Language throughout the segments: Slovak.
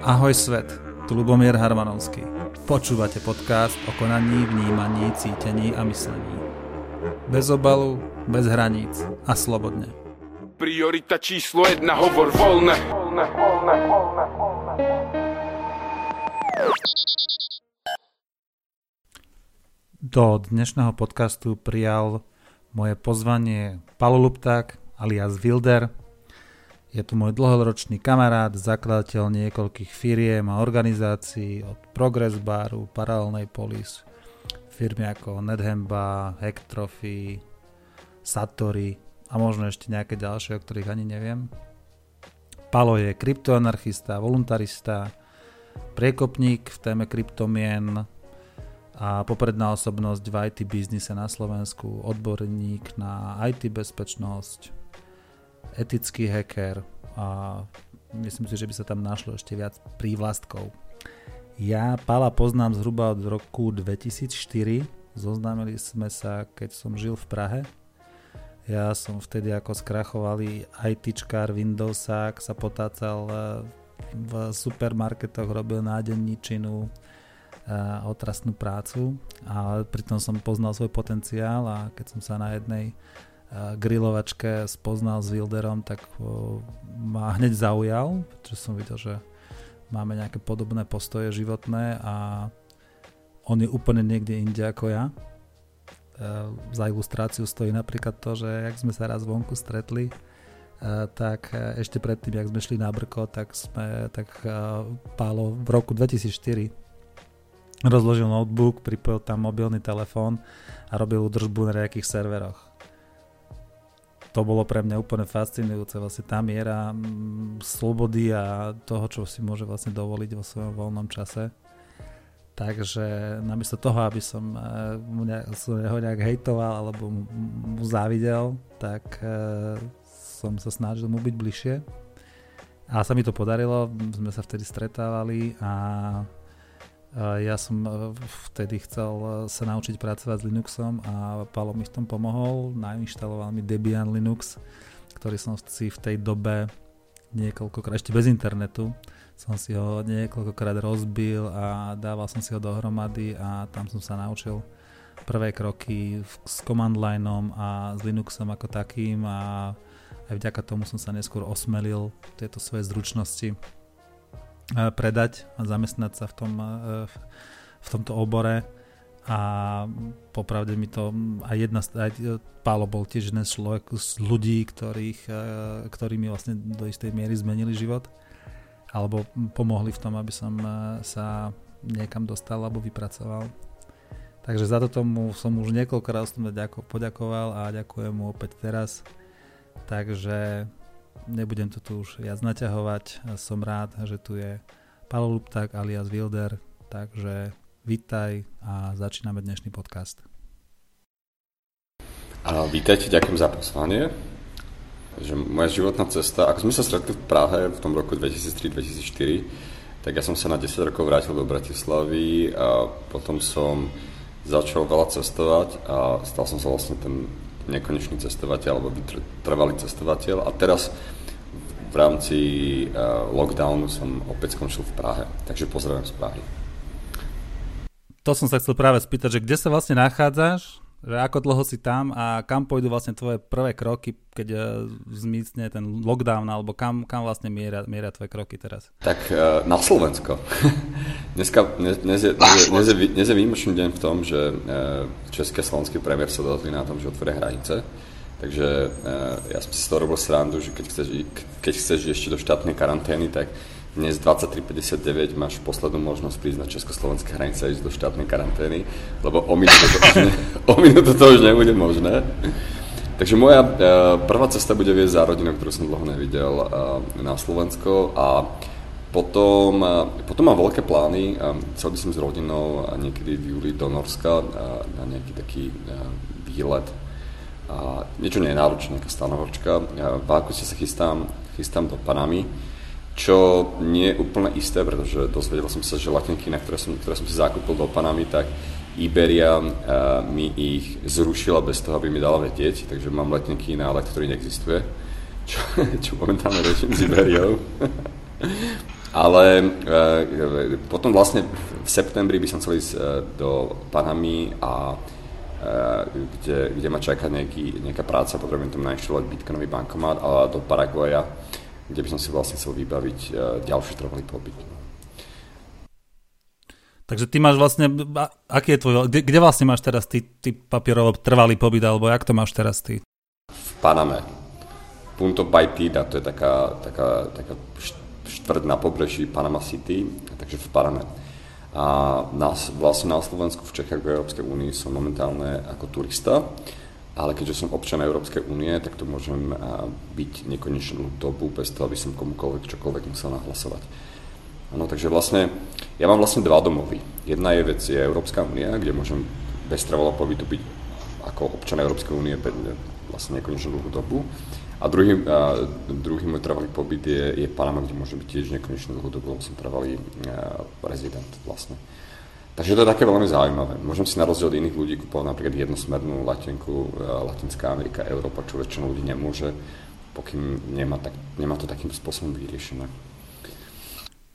Ahoj svet, tu Lubomír Harmanovský. Počúvate podcast o konaní, vnímaní, cítení a myslení. Bez obalu, bez hraníc a slobodne. Priorita číslo jedna, hovor voľne. Do dnešného podcastu prijal moje pozvanie Palo Lupták alias Wilder, je tu môj dlhoročný kamarát, zakladateľ niekoľkých firiem a organizácií od Progress Baru, Paralelnej Polis, firmy ako Nedhemba, Hectrophy, Satori a možno ešte nejaké ďalšie, o ktorých ani neviem. Palo je kryptoanarchista, voluntarista, priekopník v téme kryptomien a popredná osobnosť v IT biznise na Slovensku, odborník na IT bezpečnosť, etický hacker a myslím si, že by sa tam našlo ešte viac prívlastkov. Ja Pala poznám zhruba od roku 2004, zoznámili sme sa, keď som žil v Prahe. Ja som vtedy ako skrachovali ITčkár Windowsák sa potácal e, v supermarketoch, robil nádenničinu, a otrasnú prácu a pritom som poznal svoj potenciál a keď som sa na jednej grilovačke spoznal s Wilderom, tak ma hneď zaujal, pretože som videl, že máme nejaké podobné postoje životné a on je úplne niekde inde ako ja. E, za ilustráciu stojí napríklad to, že jak sme sa raz vonku stretli, e, tak ešte predtým, jak sme šli na Brko, tak sme, tak e, Pálo v roku 2004 rozložil notebook, pripojil tam mobilný telefón a robil údržbu na nejakých serveroch to bolo pre mňa úplne fascinujúce, vlastne tá miera mm, slobody a toho, čo si môže vlastne dovoliť vo svojom voľnom čase. Takže namiesto toho, aby som, e, mu nejak, nejak hejtoval alebo mu závidel, tak e, som sa snažil mu byť bližšie. A sa mi to podarilo, sme sa vtedy stretávali a ja som e, vtedy chcel e, sa naučiť pracovať s Linuxom a Palo mi v tom pomohol, nainštaloval mi Debian Linux, ktorý som si v tej dobe niekoľkokrát, ešte bez internetu, som si ho niekoľkokrát rozbil a dával som si ho dohromady a tam som sa naučil prvé kroky s command lineom a s Linuxom ako takým a aj vďaka tomu som sa neskôr osmelil tieto svoje zručnosti predať a zamestnať sa v, tom, e, v tomto obore a popravde mi to aj jedna aj Pálo bol tiež jeden človek z ľudí, ktorých, e, ktorí mi vlastne do istej miery zmenili život alebo pomohli v tom, aby som e, sa niekam dostal alebo vypracoval. Takže za to mu som už niekoľkokrát poďakoval a ďakujem mu opäť teraz. Takže nebudem to tu už viac naťahovať. Som rád, že tu je Paolo Lupták alias Wilder, takže vítaj a začíname dnešný podcast. A vítajte, ďakujem za pozvanie. Že moja životná cesta, ako sme sa stretli v Prahe v tom roku 2003-2004, tak ja som sa na 10 rokov vrátil do Bratislavy a potom som začal veľa cestovať a stal som sa vlastne ten nekonečný cestovateľ alebo trvalý cestovateľ a teraz v rámci uh, lockdownu som opäť skončil v Prahe, takže pozdravujem z Prahy. To som sa chcel práve spýtať, že kde sa vlastne nachádzaš, že ako dlho si tam a kam pôjdu vlastne tvoje prvé kroky, keď uh, zmícne ten lockdown, alebo kam, kam vlastne mieria, mieria tvoje kroky teraz? Tak uh, na Slovensko. Dneska, dnes, je, dnes, je, dnes, je, výjimečný deň v tom, že uh, české slovenský premiér sa dozví na tom, že otvoria hranice Takže ja som si z toho robil srandu, že keď chceš, keď chceš ešte do štátnej karantény, tak dnes 23.59 máš poslednú možnosť prísť na československé hranice a ísť do štátnej karantény, lebo o minútu to, už ne, o minútu to už nebude možné. Takže moja uh, prvá cesta bude viesť za rodinu, ktorú som dlho nevidel uh, na Slovensko a potom, uh, potom mám veľké plány. Chcel by som s rodinou niekedy v júli do Norska na nejaký taký výlet niečo nie je náročné, nejaká stanovočka. V Augusте sa chystám, chystám do Panamy, čo nie je úplne isté, pretože dozvedel som sa, že letenky, na ktoré som, ktoré som si zakúpil do Panamy, tak Iberia uh, mi ich zrušila bez toho, aby mi dala vedieť, takže mám letenky na let, ktorý neexistuje. čo, čo momentálne riešim s Iberiou. Ale e, potom vlastne v septembri by som chcel ísť e, do Panamy a kde, kde ma čaká nejaký, nejaká práca, potrebujem tam nainštalovať bitcoinový bankomat a do Paraguaja, kde by som si vlastne chcel vybaviť e, ďalší trvalý pobyt. Takže ty máš vlastne, aký je tvoj, kde, kde vlastne máš teraz ty, ty papierovo trvalý pobyt, alebo jak to máš teraz ty? V Paname. Punto Paitida, to je taká, taká, taká štvrť na pobreží Panama City, takže v Paname. A na, vlastne na Slovensku, v Čechách, v Európskej únii som momentálne ako turista, ale keďže som občan Európskej únie, tak to môžem byť nekonečnú dobu bez toho, aby som komukoľvek čokoľvek musel nahlasovať. Ano, takže vlastne, ja mám vlastne dva domovy. Jedna je vec, je Európska únia, kde môžem bez trvalého pobytu byť ako občan Európskej únie vlastne nekonečnú dlhú dobu. A druhý, a druhý môj trvalý pobyt je, je Panama, kde môže byť tiež nekonečnú dlhú dobu, lebo som trvalý rezident vlastne. Takže to je také veľmi zaujímavé. Môžem si na rozdiel od iných ľudí kúpovať napríklad jednosmernú latenku Latinská Amerika, Európa, čo väčšina ľudí nemôže, pokým nemá, tak, nemá to takým spôsobom vyriešené.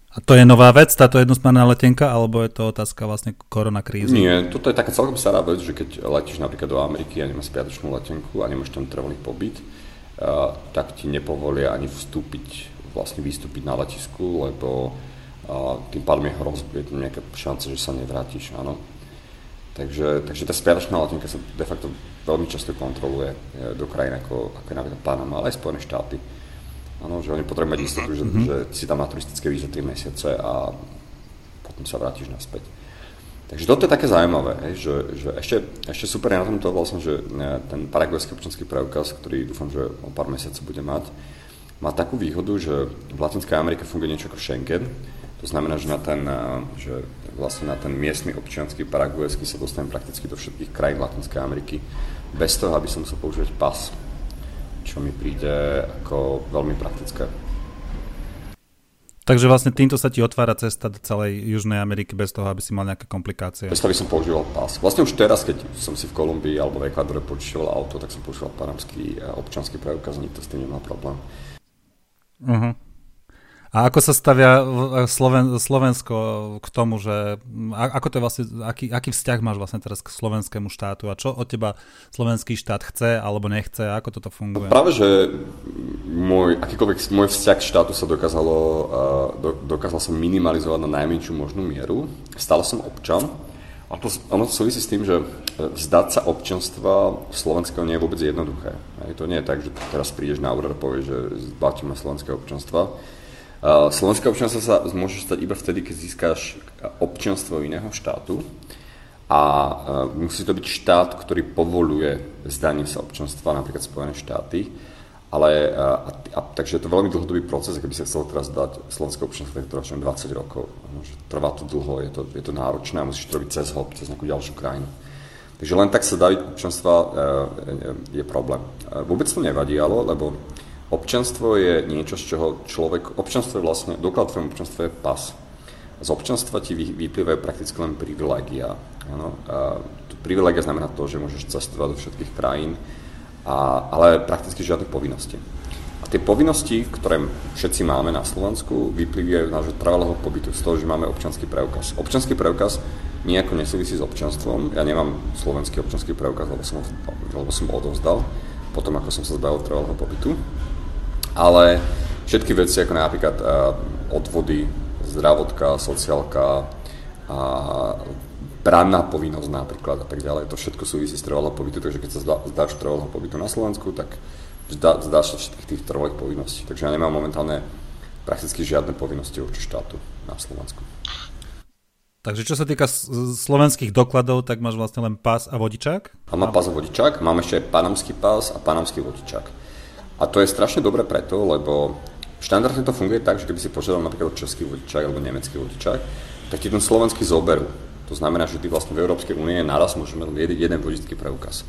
A to je nová vec, táto jednosmerná letenka, alebo je to otázka vlastne koronakrízy? Nie, toto je taká celkom stará vec, že keď letíš napríklad do Ameriky a nemáš spiatočnú letenku a nemáš tam trvalý pobyt, uh, tak ti nepovolia ani vstúpiť, vlastne vystúpiť na letisku, lebo uh, tým pádom je hrozba, je tam nejaká šanca, že sa nevrátiš, áno. Takže, takže tá spiatočná letenka sa de facto veľmi často kontroluje do krajín ako, ako je napríklad Panama, ale aj Spojené štáty. Áno, že oni potrebujú mať istotu, že, mm-hmm. že si tam na turistické víze 3 mesiace a potom sa vrátiš naspäť. Takže toto je také zaujímavé, že, že ešte, ešte super je na tomto vlastne, že ten paraguajský občanský preukaz, ktorý dúfam, že o pár mesiacov bude mať, má takú výhodu, že v Latinskej Amerike funguje niečo ako Schengen. To znamená, že na ten, že vlastne na ten miestny občianský paraguajský sa dostanem prakticky do všetkých krajín Latinskej Ameriky bez toho, aby som musel používať pas čo mi príde ako veľmi praktické. Takže vlastne týmto sa ti otvára cesta do celej Južnej Ameriky bez toho, aby si mal nejaké komplikácie. Bez toho, aby som používal pás. Vlastne už teraz, keď som si v Kolumbii alebo v Ekvádore požičoval auto, tak som používal panamský občanský preukaz, nikto s tým nemá problém. Uh-huh. A ako sa stavia Sloven, Slovensko k tomu, že ako to je vlastne, aký, aký vzťah máš vlastne teraz k slovenskému štátu a čo od teba slovenský štát chce alebo nechce, ako toto funguje? Práve, že môj, akýkoľvek môj vzťah k štátu sa dokázalo, do, dokázal som minimalizovať na najmenšiu možnú mieru. Stále som občan. A to, ono súvisí s tým, že vzdať sa občanstva slovenského nie je vôbec jednoduché. To nie je tak, že teraz prídeš na úrad a povieš, že zbatíme slovenského občanstva Slovenské občanstvo sa môže stať iba vtedy, keď získáš občanstvo iného štátu a musí to byť štát, ktorý povoluje zdanie sa občanstva, napríklad Spojené štáty. Ale, a, a, takže je to veľmi dlhodobý proces, keby sa chcel teraz dať slovenské občanstvo, tak to 20 rokov. Trvá to dlho, je to, je to náročné a musíš to robiť cez hop, cez nejakú ďalšiu krajinu. Takže len tak sa dať občanstva je, je problém. Vôbec to nevadí, ale, lebo Občanstvo je niečo, z čoho človek... Občanstvo je vlastne... Doklad tvojom občanstvo je pas. Z občanstva ti vyplývajú prakticky len privilegia. Privilegia znamená to, že môžeš cestovať do všetkých krajín, a, ale prakticky žiadne povinnosti. A tie povinnosti, ktoré všetci máme na Slovensku, vyplývajú z nášho trvalého pobytu, z toho, že máme občanský preukaz. Občanský preukaz nejako nesúvisí s občanstvom. Ja nemám slovenský občanský preukaz, lebo som, lebo som odovzdal potom, ako som sa zbavil trvalého pobytu ale všetky veci ako napríklad uh, odvody, zdravotka, sociálka, a branná povinnosť napríklad a tak ďalej, to všetko súvisí s trvalou pobytu, takže keď sa zdá, zdáš trvalého pobytu na Slovensku, tak zdá, zdáš sa všetkých tých trvalých povinností. Takže ja nemám momentálne prakticky žiadne povinnosti voči štátu na Slovensku. Takže čo sa týka slovenských dokladov, tak máš vlastne len pás a vodičák? A mám pás a vodičák, mám ešte aj panamský pás a panamský vodičák. A to je strašne dobré preto, lebo štandardne to funguje tak, že keby si požiadal napríklad český vodičák alebo nemecký vodičák, tak ti ten slovenský zoberú. To znamená, že ty vlastne v Európskej únie naraz môžeme mať jeden, vodický preukaz.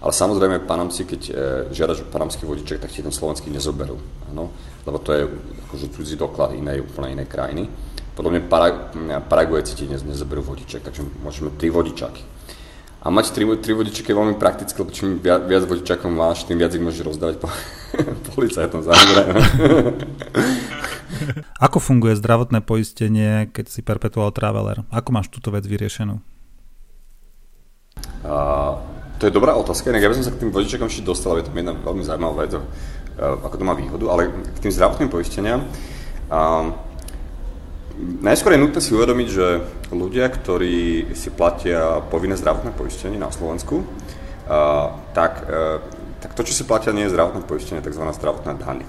Ale samozrejme, panamci, keď e, žiadaš panamský vodičák, tak ti ten slovenský nezoberú. Ano? Lebo to je akože cudzí doklad inej, úplne inej krajiny. Podobne para, Paraguajci ti nezoberú vodičák, takže môžeme tri vodičáky. A mať tri, tri vodičky je veľmi praktické, lebo čím viac, viac vodičakov máš, tým viac ich môžeš rozdávať po policajtom samozrejme. Ako funguje zdravotné poistenie, keď si perpetual traveler? Ako máš túto vec vyriešenú? A, to je dobrá otázka, inak ja by som sa k tým vodičakom ešte dostal, je to jedna veľmi zaujímavá vec, ako to má výhodu, ale k tým zdravotným poisteniam. A, Najskôr je nutné si uvedomiť, že ľudia, ktorí si platia povinné zdravotné poistenie na Slovensku, tak, e, tak to, čo si platia, nie je zdravotné poistenie, tzv. zdravotná daň.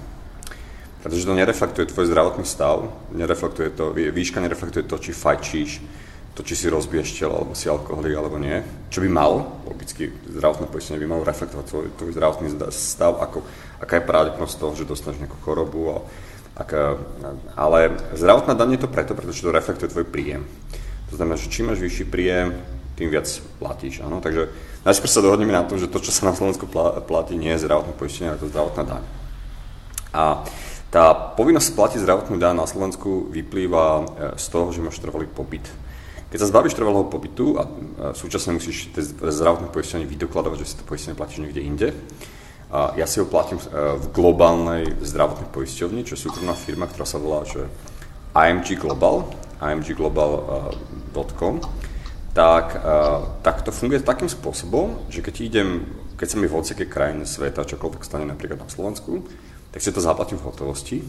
Pretože to nereflektuje tvoj zdravotný stav, nereflektuje to, výška nereflektuje to, či fajčíš, to, či si rozbiješ telo, alebo si alkoholik, alebo nie. Čo by mal, logicky, zdravotné poistenie by malo reflektovať tvoj, tvoj zdravotný stav, ako, aká je pravdepodobnosť toho, že dostaneš nejakú chorobu, a, ak, e, ale zdravotná daň je to preto, pretože to reflektuje tvoj príjem. To znamená, že čím máš vyšší príjem, tým viac platíš. Áno? Takže najskôr sa dohodneme na tom, že to, čo sa na Slovensku platí, nie je zdravotné poistenie, ale to zdravotná daň. A tá povinnosť platiť zdravotnú daň na Slovensku vyplýva e, z toho, že máš trvalý pobyt. Keď sa zbavíš trvalého pobytu a súčasne musíš zdravotné poistenie vydokladovať, že si to poistenie platíš niekde inde, a ja si ho platím e, v globálnej zdravotnej poisťovni, čo je súkromná firma, ktorá sa volá že IMG Global, imgglobal.com, tak, e, tak to funguje takým spôsobom, že keď idem, keď sa mi v hociakej krajine sveta čokoľvek stane napríklad na Slovensku, tak si to zaplatím v hotovosti.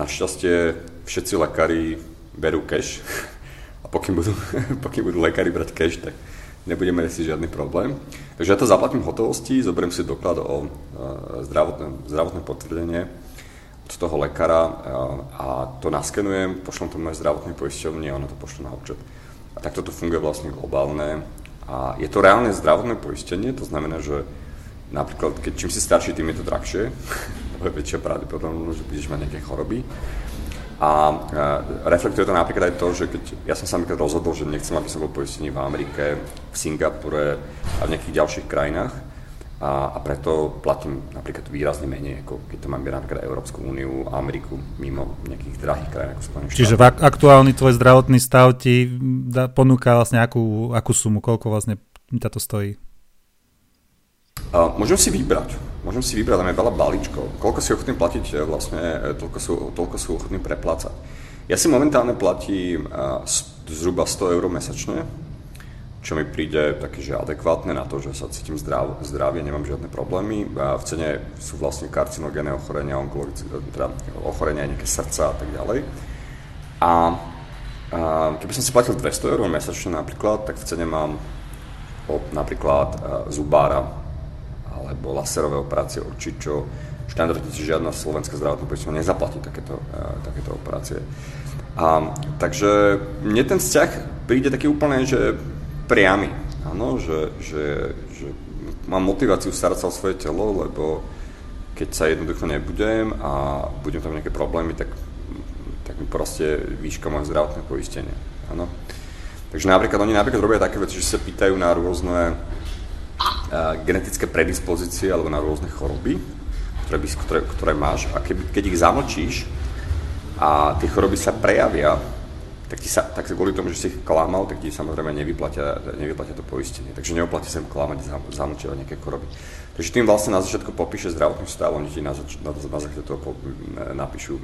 Našťastie všetci lekári berú cash a pokým budú, pokým budú lekári brať cash, tak nebudeme si žiadny problém. Takže ja to zaplatím v hotovosti, zoberiem si doklad o e, zdravotné, zdravotné potvrdenie od toho lekára e, a to naskenujem, pošlem to moje zdravotné poisťovne a ono to pošle na účet. A takto to funguje vlastne globálne. A je to reálne zdravotné poistenie, to znamená, že napríklad, keď čím si starší, tým je to drahšie, lebo je väčšia pravdepodobnosť, že budeš mať nejaké choroby. A reflektuje to napríklad aj to, že keď ja som sa napríklad rozhodol, že nechcem, aby som bol poistený v Amerike, v Singapure a v nejakých ďalších krajinách, a, a preto platím napríklad výrazne menej, ako keď to mám napríklad Európsku úniu Ameriku mimo nejakých drahých krajín ako Spojených Čiže ak- aktuálny tvoj zdravotný stav ti da, ponúka vlastne akú, akú sumu, koľko vlastne ťa to stojí? Uh, môžem si vybrať. Môžem si vybrať, tam je veľa balíčkov. Koľko si ochotný platiť, e, vlastne, e, toľko sú, toľko sú ochotní preplácať. Ja si momentálne platím uh, zhruba 100 eur mesačne, čo mi príde také, že adekvátne na to, že sa cítim zdrav, zdravie, nemám žiadne problémy. A v cene sú vlastne karcinogénne ochorenia, teda ochorenia nejaké srdca a tak ďalej. A, a keby som si platil 200 eur mesačne napríklad, tak v cene mám od napríklad zubára, alebo laserové operácie očí, čo štandardne žiadna slovenská zdravotná poisťovňa nezaplatí takéto, uh, takéto operácie. A, takže mne ten vzťah príde taký úplne, že priamy. Áno, že, že, že mám motiváciu starať sa o svoje telo, lebo keď sa jednoducho nebudem a budem tam nejaké problémy, tak, tak mi proste výška moje zdravotné poistenie. Áno. Takže napríklad oni napríklad robia také veci, že sa pýtajú na rôzne genetické predispozície alebo na rôzne choroby, ktoré, by, ktoré, ktoré máš a keby, keď ich zamlčíš a tie choroby sa prejavia, tak, ti sa, tak kvôli tomu, že si ich klamal, tak ti samozrejme nevyplatia, nevyplatia to poistenie. Takže neoplatí sa im klamať, zamlčiavať nejaké choroby. Takže tým vlastne na začiatku popíše zdravotný stav, oni ti na, zač- na, základe toho napíšu,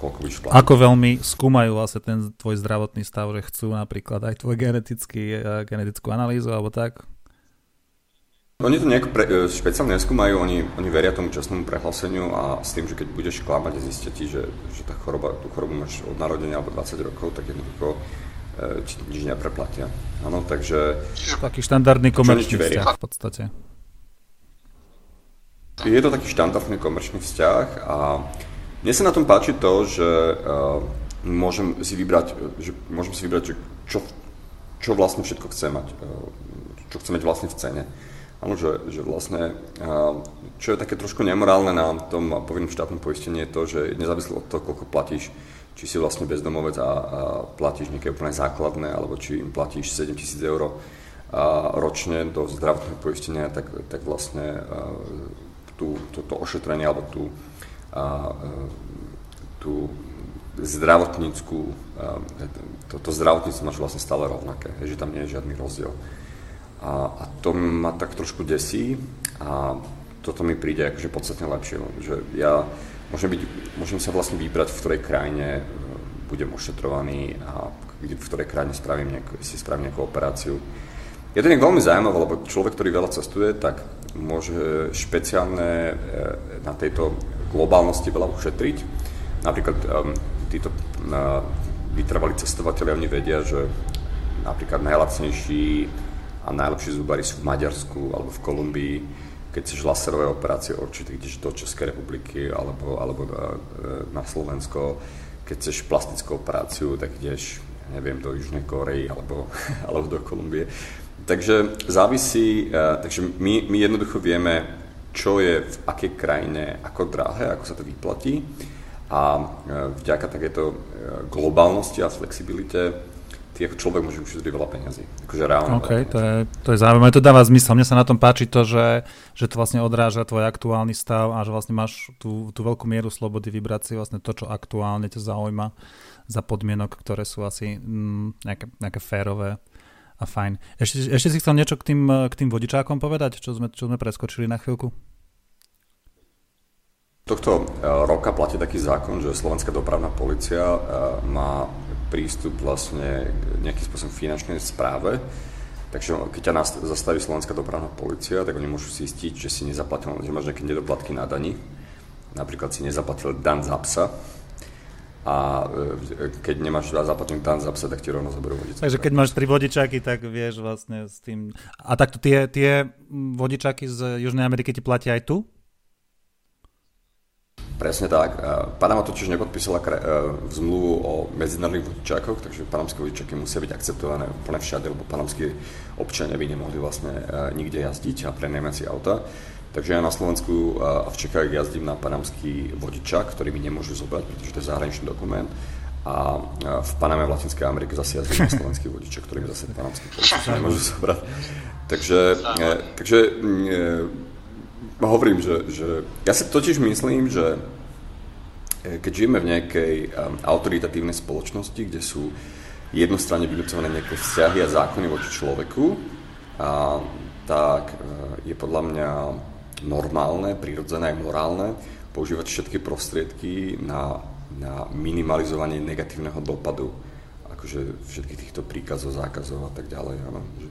koľko budeš platiť. Ako veľmi skúmajú vlastne ten tvoj zdravotný stav, že chcú napríklad aj tvoj genetický, eh, genetickú analýzu alebo tak? Oni to nejak pre, e, špeciálne neskúmajú, oni, oni veria tomu časnému prehláseniu a s tým, že keď budeš klamať a zistia ti, že, že tá choroba, tú chorobu máš od narodenia alebo 20 rokov, tak jednoducho e, ti nič nepreplatia. Áno, takže... Taký štandardný komerčný vzťah v podstate. Je to taký štandardný komerčný vzťah a mne sa na tom páči to, že uh, môžem si vybrať, že môžem si vybrať, že čo, čo vlastne všetko chcem mať, uh, čo chcem mať vlastne v cene. Áno, že, že vlastne, čo je také trošku nemorálne na tom povinnom štátnom poistení je to, že nezávisle od toho, koľko platíš, či si vlastne bezdomovec a, a platíš nejaké úplne základné, alebo či im platíš 7 tisíc eur a ročne do zdravotného poistenia, tak, tak vlastne tú, to, ošetrenie alebo tú, a, tú zdravotníckú, to, to zdravotníctvo máš vlastne stále rovnaké, že tam nie je žiadny rozdiel. A, a to ma tak trošku desí a toto mi príde akože podstatne lepšie, že ja môžem, byť, môžem sa vlastne vybrať, v ktorej krajine e, budem ošetrovaný a v ktorej krajine spravím nejakú, si spravím nejakú operáciu. Je to nejak veľmi zaujímavé, lebo človek, ktorý veľa cestuje, tak môže špeciálne e, na tejto globálnosti veľa ušetriť. Napríklad títo vytrvalí cestovateľi, oni vedia, že napríklad najlacnejší a najlepší zubári sú v Maďarsku alebo v Kolumbii. Keď chceš laserové operácie určite ideš do Českej republiky alebo, alebo na, e, na Slovensko. Keď chceš plastickú operáciu, tak ideš, neviem, do Južnej Korei alebo, alebo do Kolumbie. Takže závisí, uh, takže my, my jednoducho vieme, čo je v akej krajine ako drahé, ako sa to vyplatí. A e, vďaka takéto e, globálnosti a flexibilite ako človek môže ušetriť veľa peniazy. Akože reálne. OK, to je, to je zaujímavé. To dáva zmysel. Mne sa na tom páči to, že, že to vlastne odráža tvoj aktuálny stav a že vlastne máš tú, tú veľkú mieru slobody vybrať si vlastne to, čo aktuálne ťa zaujíma za podmienok, ktoré sú asi mm, nejaké, nejaké férové a fajn. Ešte, ešte si chcel niečo k tým, k tým vodičákom povedať, čo sme, čo sme preskočili na chvíľku? Tohto e, roka platí taký zákon, že Slovenská dopravná policia e, má prístup vlastne nejakým spôsobom finančnej správe. Takže keď ťa zastaví Slovenská dopravná policia, tak oni môžu zistiť, že si nezaplatil, že máš nejaké nedoplatky na dani. Napríklad si nezaplatil dan za psa, a e, keď nemáš zaplatenú tam za psa, tak ti rovno zoberú vodičák. Takže keď máš tri vodičáky, tak vieš vlastne s tým... A takto tie, tie vodičáky z Južnej Ameriky ti platia aj tu? Presne tak. Panama totiž nepodpísala e, zmluvu o medzinárodných vodičákoch, takže panamské vodičáky musia byť akceptované úplne všade, lebo panamskí občania by nemohli vlastne e, nikde jazdiť a prenajmať si auta. Takže ja na Slovensku a v Čechách jazdím na panamský vodičák, ktorý mi nemôžu zobrať, pretože to je zahraničný dokument. A v Paname v Latinskej Amerike zase jazdím na slovenský vodičák, ktorý mi zase panamský vodičák nemôžu zobrať. Takže, e, takže e, hovorím, že, že ja si totiž myslím, že e, keď žijeme v nejakej autoritatívnej spoločnosti, kde sú jednostranne vynúcované nejaké vzťahy a zákony voči človeku, a, tak je podľa mňa normálne, prirodzené aj morálne používať všetky prostriedky na, na minimalizovanie negatívneho dopadu akože všetkých týchto príkazov, zákazov a tak ďalej. Áno. Že,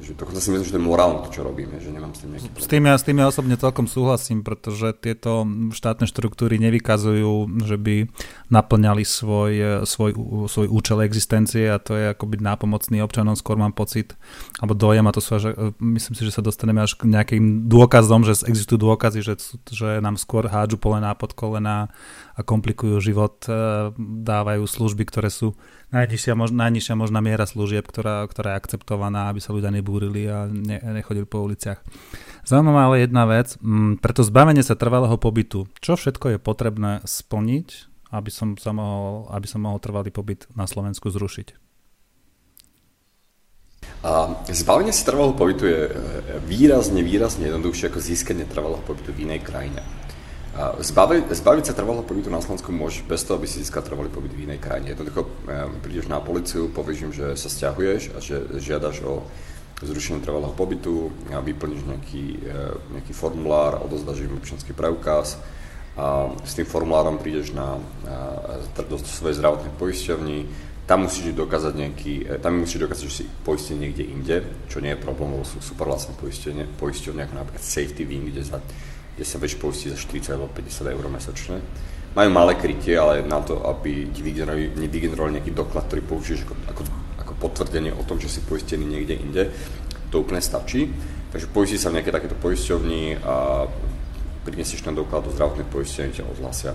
že dokonca si myslím, že to je morálne to, čo robíme, že nemám s tým nejaký problém. S tým ja, s tým ja osobne celkom súhlasím, pretože tieto štátne štruktúry nevykazujú, že by naplňali svoj, svoj, svoj účel existencie a to je akoby nápomocný občanom, skôr mám pocit, alebo dojem a to sú, že myslím si, že sa dostaneme až k nejakým dôkazom, že existujú dôkazy, že, že nám skôr hádžu polená pod kolená a komplikujú život, e, dávajú služby, ktoré sú najnižšia, mož, najnižšia možná miera služieb, ktorá, ktorá je akceptovaná, aby sa ľudia nebúrili a ne, nechodili po uliciach. Zaujímavá ale jedna vec, mm, preto zbavenie sa trvalého pobytu. Čo všetko je potrebné splniť, aby som, sa mohol, aby som mohol trvalý pobyt na Slovensku zrušiť? A zbavenie sa trvalého pobytu je e, výrazne, výrazne jednoduchšie ako získanie trvalého pobytu v inej krajine. Zbaviť, zbaviť sa trvalého pobytu na Slovensku môžeš bez toho, aby si získal trvalý pobyt v inej krajine. Jednoducho prídeš na policiu, povieš im, že sa stiahuješ a že žiadaš o zrušenie trvalého pobytu, a vyplníš nejaký, e, nejaký formulár, odozdáš im občanský preukaz a s tým formulárom prídeš na, na do svojej zdravotnej poisťovni, tam musíš dokázať nejaký, e, tam musíš dokázať, že si poistený niekde inde, čo nie je problém, lebo sú super vlastné poistenie, poisťovne, ako napríklad Safety Wing, kde za kde sa vieš poistiť za 40 alebo 50 eur mesačne. Majú malé krytie, ale na to, aby ti vygenerovali nejaký doklad, ktorý použiješ ako, ako, ako potvrdenie o tom, že si poistený niekde inde, to úplne stačí. Takže poistí sa v nejaké takéto poisťovni a prinesieš ten doklad do zdravotnej poistenia, ťa odhlasia.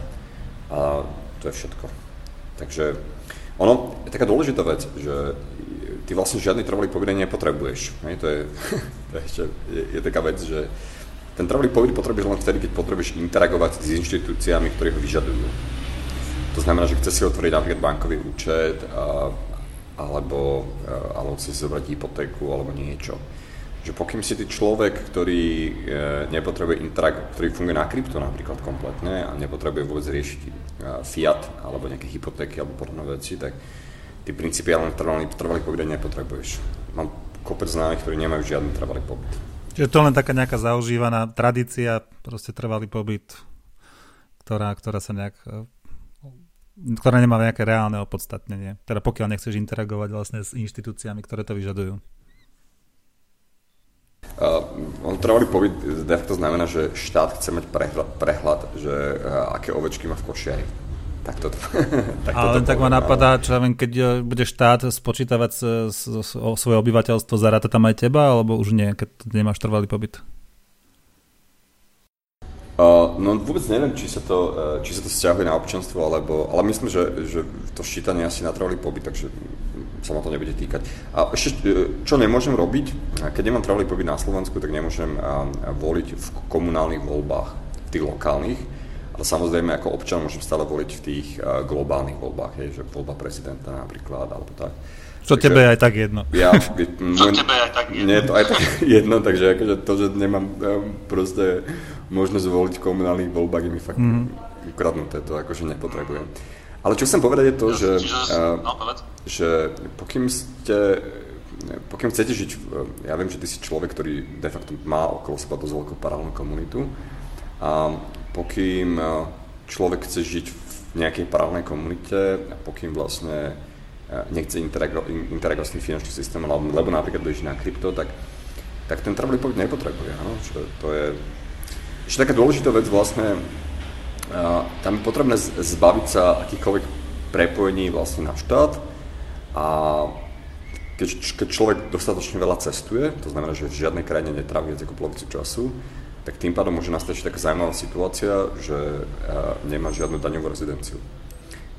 A to je všetko. Takže ono je taká dôležitá vec, že ty vlastne žiadny trvalý pobyt nepotrebuješ. Hej, to je, to je, je, je taká vec, že ten trvalý pobyt potrebuješ len vtedy, keď potrebuješ interagovať s inštitúciami, ktoré ho vyžadujú. To znamená, že chce si otvoriť napríklad bankový účet, a, alebo, a, alebo si zobrať hypotéku alebo niečo. Že pokým si ty človek, ktorý e, nepotrebuje interag, ktorý funguje na krypto napríklad kompletne a nepotrebuje vôbec riešiť e, fiat alebo nejaké hypotéky alebo podobné veci, tak ty principiálne trvalý, trvalý pobyt nepotrebuješ. Mám kopec známych, ktorí nemajú žiadny trvalý pobyt. Čiže to len taká nejaká zaužívaná tradícia, proste trvalý pobyt, ktorá, ktorá sa nejak ktorá nemá nejaké reálne opodstatnenie. Teda pokiaľ nechceš interagovať vlastne s inštitúciami, ktoré to vyžadujú. Uh, on trvalý pobyt de facto znamená, že štát chce mať prehľad, prehľad že uh, aké ovečky má v košiari. Tak to, tak Ale tak ma napadá, čo ja viem, keď uh, bude štát spočítavať s, s, s, o svoje obyvateľstvo, zaráta tam aj teba, alebo už nie, keď nemáš trvalý pobyt? Uh, no vôbec neviem, či sa to, uh, či sa to stiahuje na občanstvo, alebo, ale myslím, že, že to ščítanie asi na trvalý pobyt, takže sa ma to nebude týkať. A ešte, uh, čo nemôžem robiť, keď nemám trvalý pobyt na Slovensku, tak nemôžem uh, voliť v komunálnych voľbách, v tých lokálnych, ale samozrejme ako občan môžem stále voliť v tých uh, globálnych voľbách, hej, že voľba prezidenta napríklad, alebo tak. Čo takže, tebe je aj tak jedno. Ja, môj, Čo tebe je aj tak jedno. Nie je to aj tak jedno, takže akože to, že nemám um, proste možnosť voliť v komunálnych voľbách je mi fakt mm. ukradnuté, to akože nepotrebujem. Ale čo chcem povedať je to, že, uh, že pokým ste pokým chcete žiť, ja viem, že ty si človek, ktorý de facto má okolo seba dosť veľkú paralelnú komunitu a pokým človek chce žiť v nejakej paralelnej komunite a pokým vlastne nechce interagovať s tým finančným systémom, lebo napríklad beží na krypto, tak, tak ten trvalý pobyt nepotrebuje. Áno? Čo to je, ešte taká dôležitá vec vlastne, tam je potrebné zbaviť sa akýchkoľvek prepojení vlastne na štát a keď, keď človek dostatočne veľa cestuje, to znamená, že v žiadnej krajine netrávi viac ako polovicu času, tak tým pádom môže nastať taká zaujímavá situácia, že nemá žiadnu daňovú rezidenciu.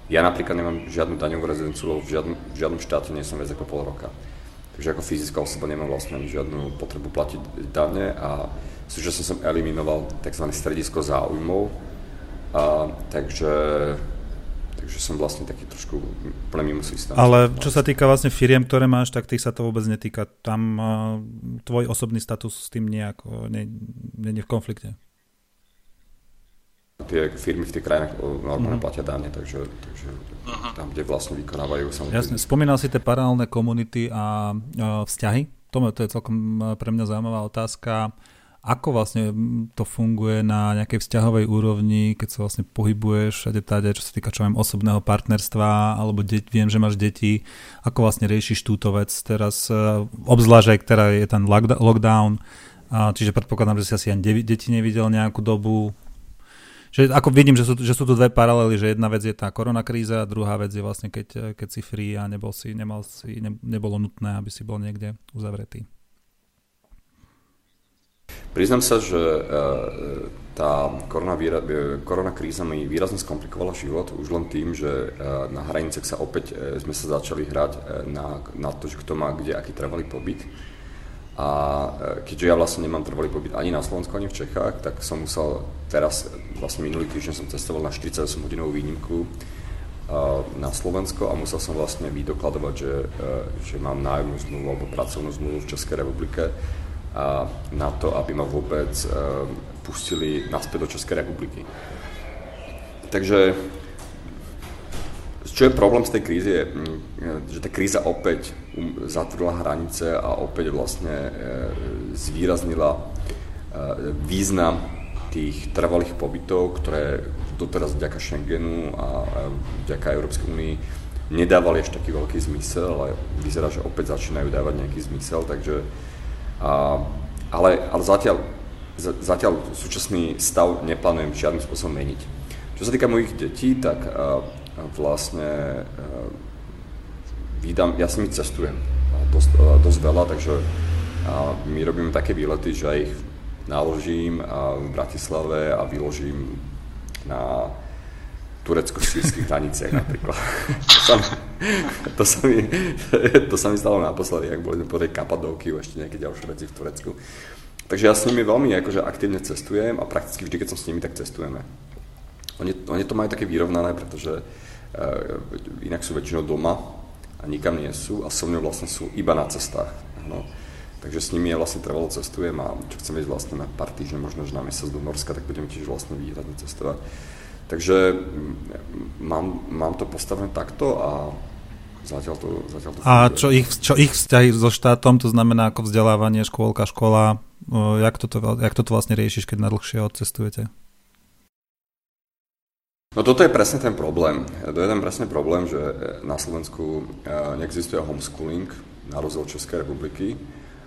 Ja napríklad nemám žiadnu daňovú rezidenciu, v žiadnom, v žiadnom štáte nie som viac ako pol roka. Takže ako fyzická osoba nemám vlastne žiadnu potrebu platiť dane a Súčasne som eliminoval tzv. stredisko záujmov, a, takže, takže som vlastne taký trošku úplne mimo systém. Ale čo sa týka vlastne firiem, ktoré máš, tak tých sa to vôbec netýka. Tam uh, tvoj osobný status s tým nejako nie, nie, nie v konflikte. Tie firmy v tých krajinách normálne mm. platia dáne, takže, takže uh-huh. tam, kde vlastne vykonávajú samozrejme. Jasne, spomínal si tie paralelné komunity a uh, vzťahy. To, to je celkom pre mňa zaujímavá otázka. Ako vlastne to funguje na nejakej vzťahovej úrovni, keď sa vlastne pohybuješ všade tady, čo sa týka čo viem, osobného partnerstva, alebo de- viem, že máš deti, ako vlastne riešiš túto vec teraz, uh, obzvlášť ktorá je ten lockdown, čiže predpokladám, že si asi ani deti nevidel nejakú dobu, že ako vidím, že sú, že sú tu dve paralely, že jedna vec je tá koronakríza a druhá vec je vlastne, keď, keď si free a nebol si, nemal si, ne, nebolo nutné, aby si bol niekde uzavretý. Priznám sa, že e, tá korona, korona kríza mi výrazne skomplikovala život už len tým, že e, na hraniciach sa opäť e, sme sa začali hrať na, na to, že kto má kde aký trvalý pobyt. A keďže ja vlastne nemám trvalý pobyt ani na Slovensku, ani v Čechách, tak som musel teraz, vlastne minulý týždeň som cestoval na 48 hodinovú výnimku na Slovensko a musel som vlastne vydokladovať, že, že mám nájomnú zmluvu alebo pracovnú zmluvu v Českej republike na to, aby ma vôbec eh, pustili naspäť do Českej republiky. Takže čo je problém z tej krízy je, že tá kríza opäť um, zatvorila hranice a opäť vlastne eh, zvýraznila eh, význam tých trvalých pobytov, ktoré doteraz vďaka Schengenu a vďaka Európskej únii nedávali ešte taký veľký zmysel, ale vyzerá, že opäť začínajú dávať nejaký zmysel, takže a, ale, ale zatiaľ, zatiaľ súčasný stav neplánujem žiadnym spôsobom meniť. Čo sa týka mojich detí, tak a, vlastne a, vydám, ja s nimi cestujem dosť, dosť veľa, takže a, my robíme také výlety, že ich naložím a v Bratislave a vyložím na turecko-sírských hraniciach napríklad. to, sa, to, sa mi, to sa mi stalo naposledy, ak boli po tej Kapadovky ešte nejaké ďalšie veci v Turecku. Takže ja s nimi veľmi akože aktívne cestujem a prakticky vždy, keď som s nimi, tak cestujeme. Oni, oni to majú také vyrovnané, pretože uh, inak sú väčšinou doma a nikam nie sú a so mnou vlastne sú iba na cestách. No. Takže s nimi ja vlastne trvalo cestujem a čo chcem ísť vlastne na pár týždňov, možno že na mesiac do Norska, tak budeme tiež vlastne výhradne cestovať. Takže mm, mám, mám to postavené takto a Zatiaľ to, zatiaľ to A čo ich, čo ich vzťahy so štátom, to znamená ako vzdelávanie, škôlka, škola, jak toto, jak toto vlastne riešiš, keď na dlhšie odcestujete? No toto je presne ten problém. To je ten presne problém, že na Slovensku neexistuje homeschooling, na rozdiel Českej republiky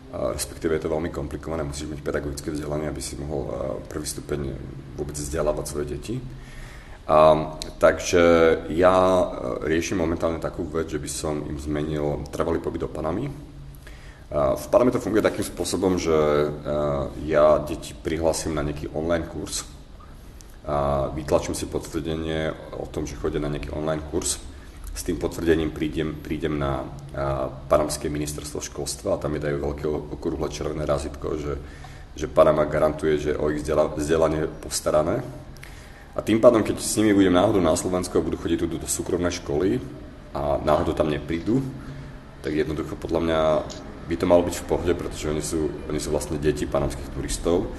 respektíve je to veľmi komplikované, musíš mať pedagogické vzdelanie, aby si mohol prvý stupeň vôbec vzdelávať svoje deti. A, takže ja e, riešim momentálne takú vec, že by som im zmenil trvalý pobyt do Panamy. A v Paname to funguje takým spôsobom, že e, ja deti prihlásim na nejaký online kurz, a vytlačím si potvrdenie o tom, že chodia na nejaký online kurz s tým potvrdením prídem, prídem na panamské ministerstvo školstva a tam mi dajú veľké okrúhle červené razítko, že, že Panama garantuje, že o ich vzdelanie postarané. A tým pádom, keď s nimi budem náhodou na Slovensku a budú chodiť tu do súkromnej školy a náhodou tam neprídu, tak jednoducho podľa mňa by to malo byť v pohode, pretože oni sú, oni sú vlastne deti panamských turistov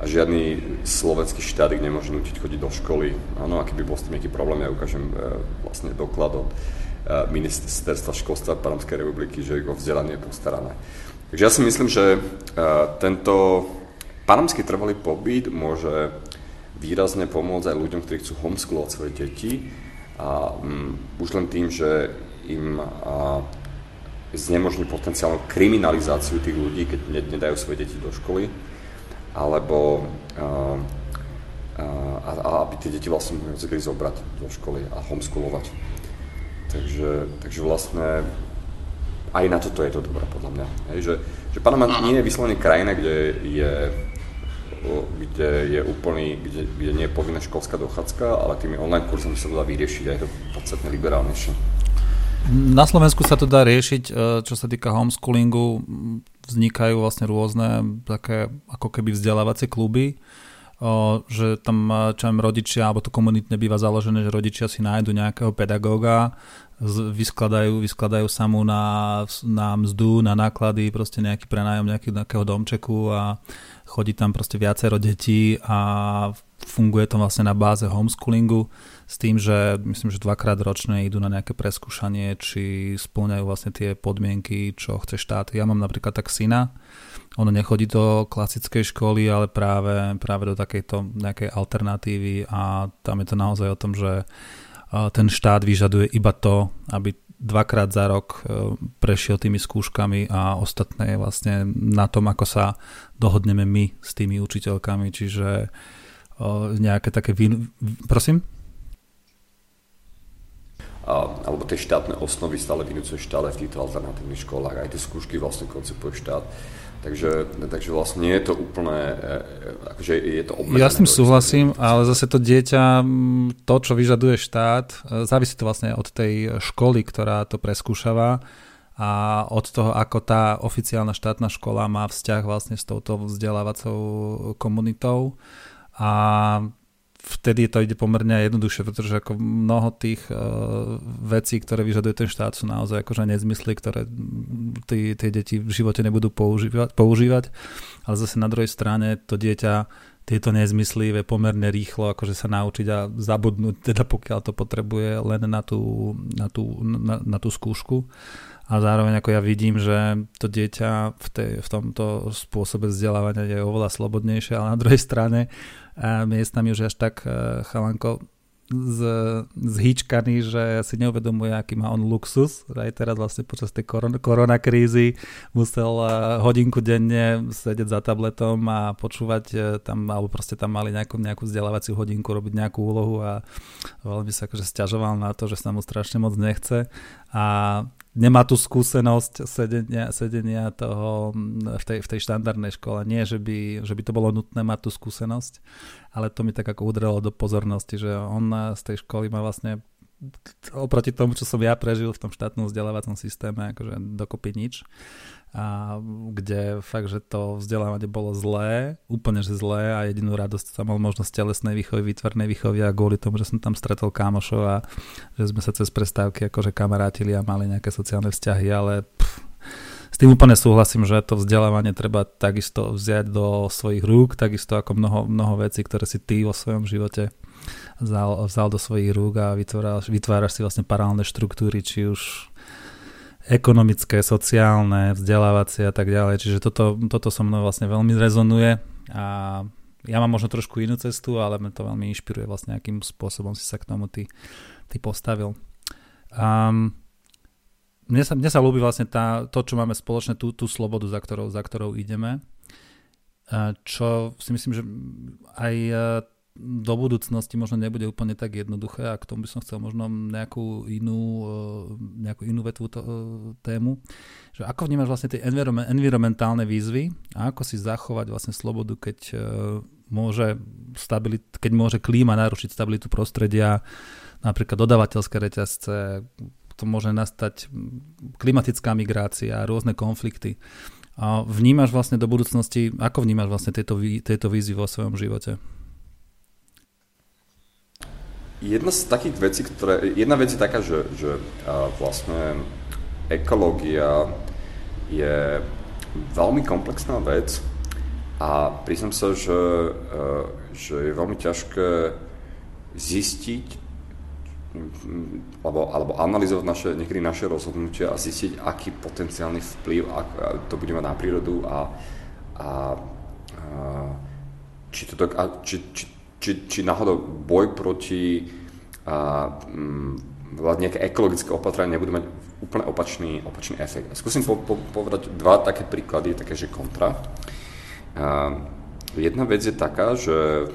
a žiadny slovenský štát ich nemôže nutiť chodiť do školy. Áno, a keby bol s tým nejaký problém, ja ukážem e, vlastne doklad od e, ministerstva školstva Panamskej republiky, že ich o vzdelanie je postarané. Takže ja si myslím, že e, tento panamský trvalý pobyt môže výrazne pomôcť aj ľuďom, ktorí chcú homeschoolovať svoje deti a um, už len tým, že im a, znemožní potenciálnu kriminalizáciu tých ľudí, keď nedajú svoje deti do školy, alebo a, a, a aby tie deti vlastne mohli zobrať do školy a homeschoolovať. Takže, takže vlastne aj na toto je to dobré, podľa mňa. Hej, že, že Panama nie je vyslovene krajina, kde je kde je úplný, kde, kde nie je povinná školská dochádzka, ale tými online kurzami sa to dá vyriešiť aj to podstatne liberálnejšie. Na Slovensku sa to dá riešiť, e, čo sa týka homeschoolingu vznikajú vlastne rôzne také ako keby vzdelávacie kluby, že tam čo im rodičia, alebo to komunitne býva založené, že rodičia si nájdu nejakého pedagóga, vyskladajú, vyskladajú sa mu na, na mzdu, na náklady, proste nejaký prenájom nejakého domčeku a chodí tam proste viacero detí a funguje to vlastne na báze homeschoolingu s tým, že myslím, že dvakrát ročne idú na nejaké preskúšanie, či splňajú vlastne tie podmienky, čo chce štát. Ja mám napríklad tak syna, on nechodí do klasickej školy, ale práve, práve do takejto nejakej alternatívy a tam je to naozaj o tom, že ten štát vyžaduje iba to, aby dvakrát za rok e, prešiel tými skúškami a ostatné je vlastne na tom, ako sa dohodneme my s tými učiteľkami, čiže nejaké také... Vin... Prosím? a, alebo tie štátne osnovy stále vynúcuje štát aj v týchto alternatívnych školách, aj tie skúšky vlastne koncipuje štát. Takže, takže vlastne nie je to úplne, e, e, akože je to obmedzené. Ja s tým súhlasím, ale zase to dieťa, to, čo vyžaduje štát, e, závisí to vlastne od tej školy, ktorá to preskúšava a od toho, ako tá oficiálna štátna škola má vzťah vlastne s touto vzdelávacou komunitou. A vtedy to ide pomerne jednoduchšie, pretože ako mnoho tých uh, vecí, ktoré vyžaduje ten štát, sú naozaj akože nezmysly, ktoré tí, tie deti v živote nebudú používať, používať. Ale zase na druhej strane to dieťa tieto nezmysly vie pomerne rýchlo akože sa naučiť a zabudnúť, teda pokiaľ to potrebuje len na tú, na tú, na, na tú skúšku. A zároveň ako ja vidím, že to dieťa v, tej, v tomto spôsobe vzdelávania je oveľa slobodnejšie, ale na druhej strane a miestami už až tak e, chalanko z, zhýčkaný, že si neuvedomuje, aký má on luxus. Aj teraz vlastne počas tej koron, koronakrízy musel e, hodinku denne sedieť za tabletom a počúvať e, tam, alebo proste tam mali nejakú, nejakú vzdelávaciu hodinku, robiť nejakú úlohu a veľmi sa akože stiažoval na to, že sa mu strašne moc nechce. A nemá tú skúsenosť sedenia, sedenia toho v tej, v tej štandardnej škole. Nie, že by, že by to bolo nutné mať tú skúsenosť, ale to mi tak ako udrelo do pozornosti, že on z tej školy má vlastne oproti tomu, čo som ja prežil v tom štátnom vzdelávacom systéme, akože dokopy nič. A kde fakt, že to vzdelávanie bolo zlé, úplne že zlé a jedinú radosť som mal možnosť telesnej výchovy, výtvarnej výchovy a kvôli tomu, že som tam stretol kámošov a že sme sa cez prestávky akože kamarátili a mali nejaké sociálne vzťahy, ale pff, s tým úplne súhlasím, že to vzdelávanie treba takisto vziať do svojich rúk, takisto ako mnoho, mnoho vecí, ktoré si ty vo svojom živote vzal, vzal do svojich rúk a vytváraš, vytváraš si vlastne paralelné štruktúry, či už ekonomické, sociálne, vzdelávacie a tak ďalej. Čiže toto, toto so mnou vlastne veľmi rezonuje a ja mám možno trošku inú cestu, ale mňa to veľmi inšpiruje vlastne, akým spôsobom si sa k tomu ty, ty postavil. Um, mne sa, mne sa ľúbi vlastne tá, to, čo máme spoločné, tú, tú slobodu, za ktorou, za ktorou ideme. Čo si myslím, že aj do budúcnosti možno nebude úplne tak jednoduché a k tomu by som chcel možno nejakú inú, e, nejakú inú vetvu to, e, tému. Že ako vnímaš vlastne tie environmentálne výzvy a ako si zachovať vlastne slobodu, keď e, môže, stabilit, keď môže klíma narušiť stabilitu prostredia, napríklad dodavateľské reťazce, to môže nastať klimatická migrácia, rôzne konflikty. A vnímaš vlastne do budúcnosti, ako vnímaš vlastne tieto, tieto výzvy vo svojom živote? Jedna z takých vecí, ktoré, jedna vec je taká, že, že vlastne ekológia je veľmi komplexná vec a priznám sa, že, že je veľmi ťažké zistiť alebo, alebo analyzovať naše, niekedy naše rozhodnutia a zistiť, aký potenciálny vplyv to bude mať na prírodu a, a, a či, to, a či, či, či, či náhodou boj proti a, m, mm, nejaké ekologické opatrenia nebudú mať úplne opačný, opačný efekt. Skúsim po, po, povedať dva také príklady, také, že kontra. A, jedna vec je taká, že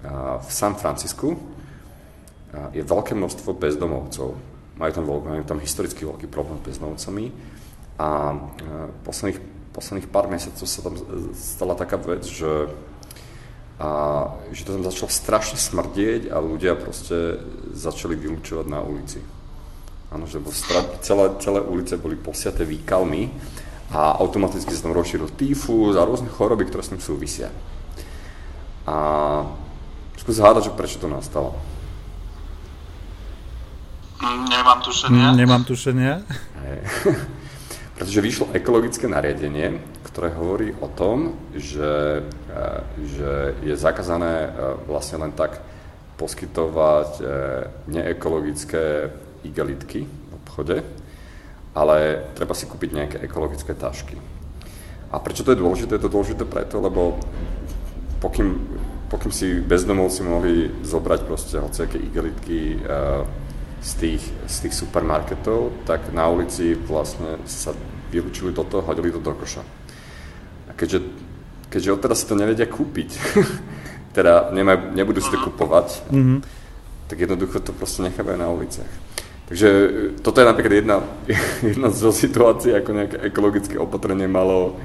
a, v San Francisku a, je veľké množstvo bezdomovcov. Majú tam, majú tam historicky veľký problém s bezdomovcami a, a posledných, posledných pár mesiacov sa tam stala taká vec, že a že to tam začalo strašne smrdieť a ľudia proste začali vylúčovať na ulici. Áno, že stra- celé, celé ulice boli posiaté výkalmi a automaticky sa tam rozšíril týfus a rôzne choroby, ktoré s tým súvisia. A skús hádať, že prečo to nastalo. Nemám tušenia. Nemám tušenia. Pretože vyšlo ekologické nariadenie, ktoré hovorí o tom, že, e, že je zakázané e, vlastne len tak poskytovať e, neekologické igelitky v obchode, ale treba si kúpiť nejaké ekologické tašky. A prečo to je dôležité? Je to dôležité preto, lebo pokým, pokým si bezdomovci mohli zobrať proste hociaké igelitky z tých, z tých supermarketov, tak na ulici vlastne sa vylúčili toto, hodili to do koša. Keďže, keďže odteraz si to nevedia kúpiť, teda nemaj, nebudú si to kupovať, mm-hmm. tak jednoducho to proste nechávajú na uliciach. Takže e, toto je napríklad jedna, jedna zo situácií, ako nejaké ekologické opatrenie malo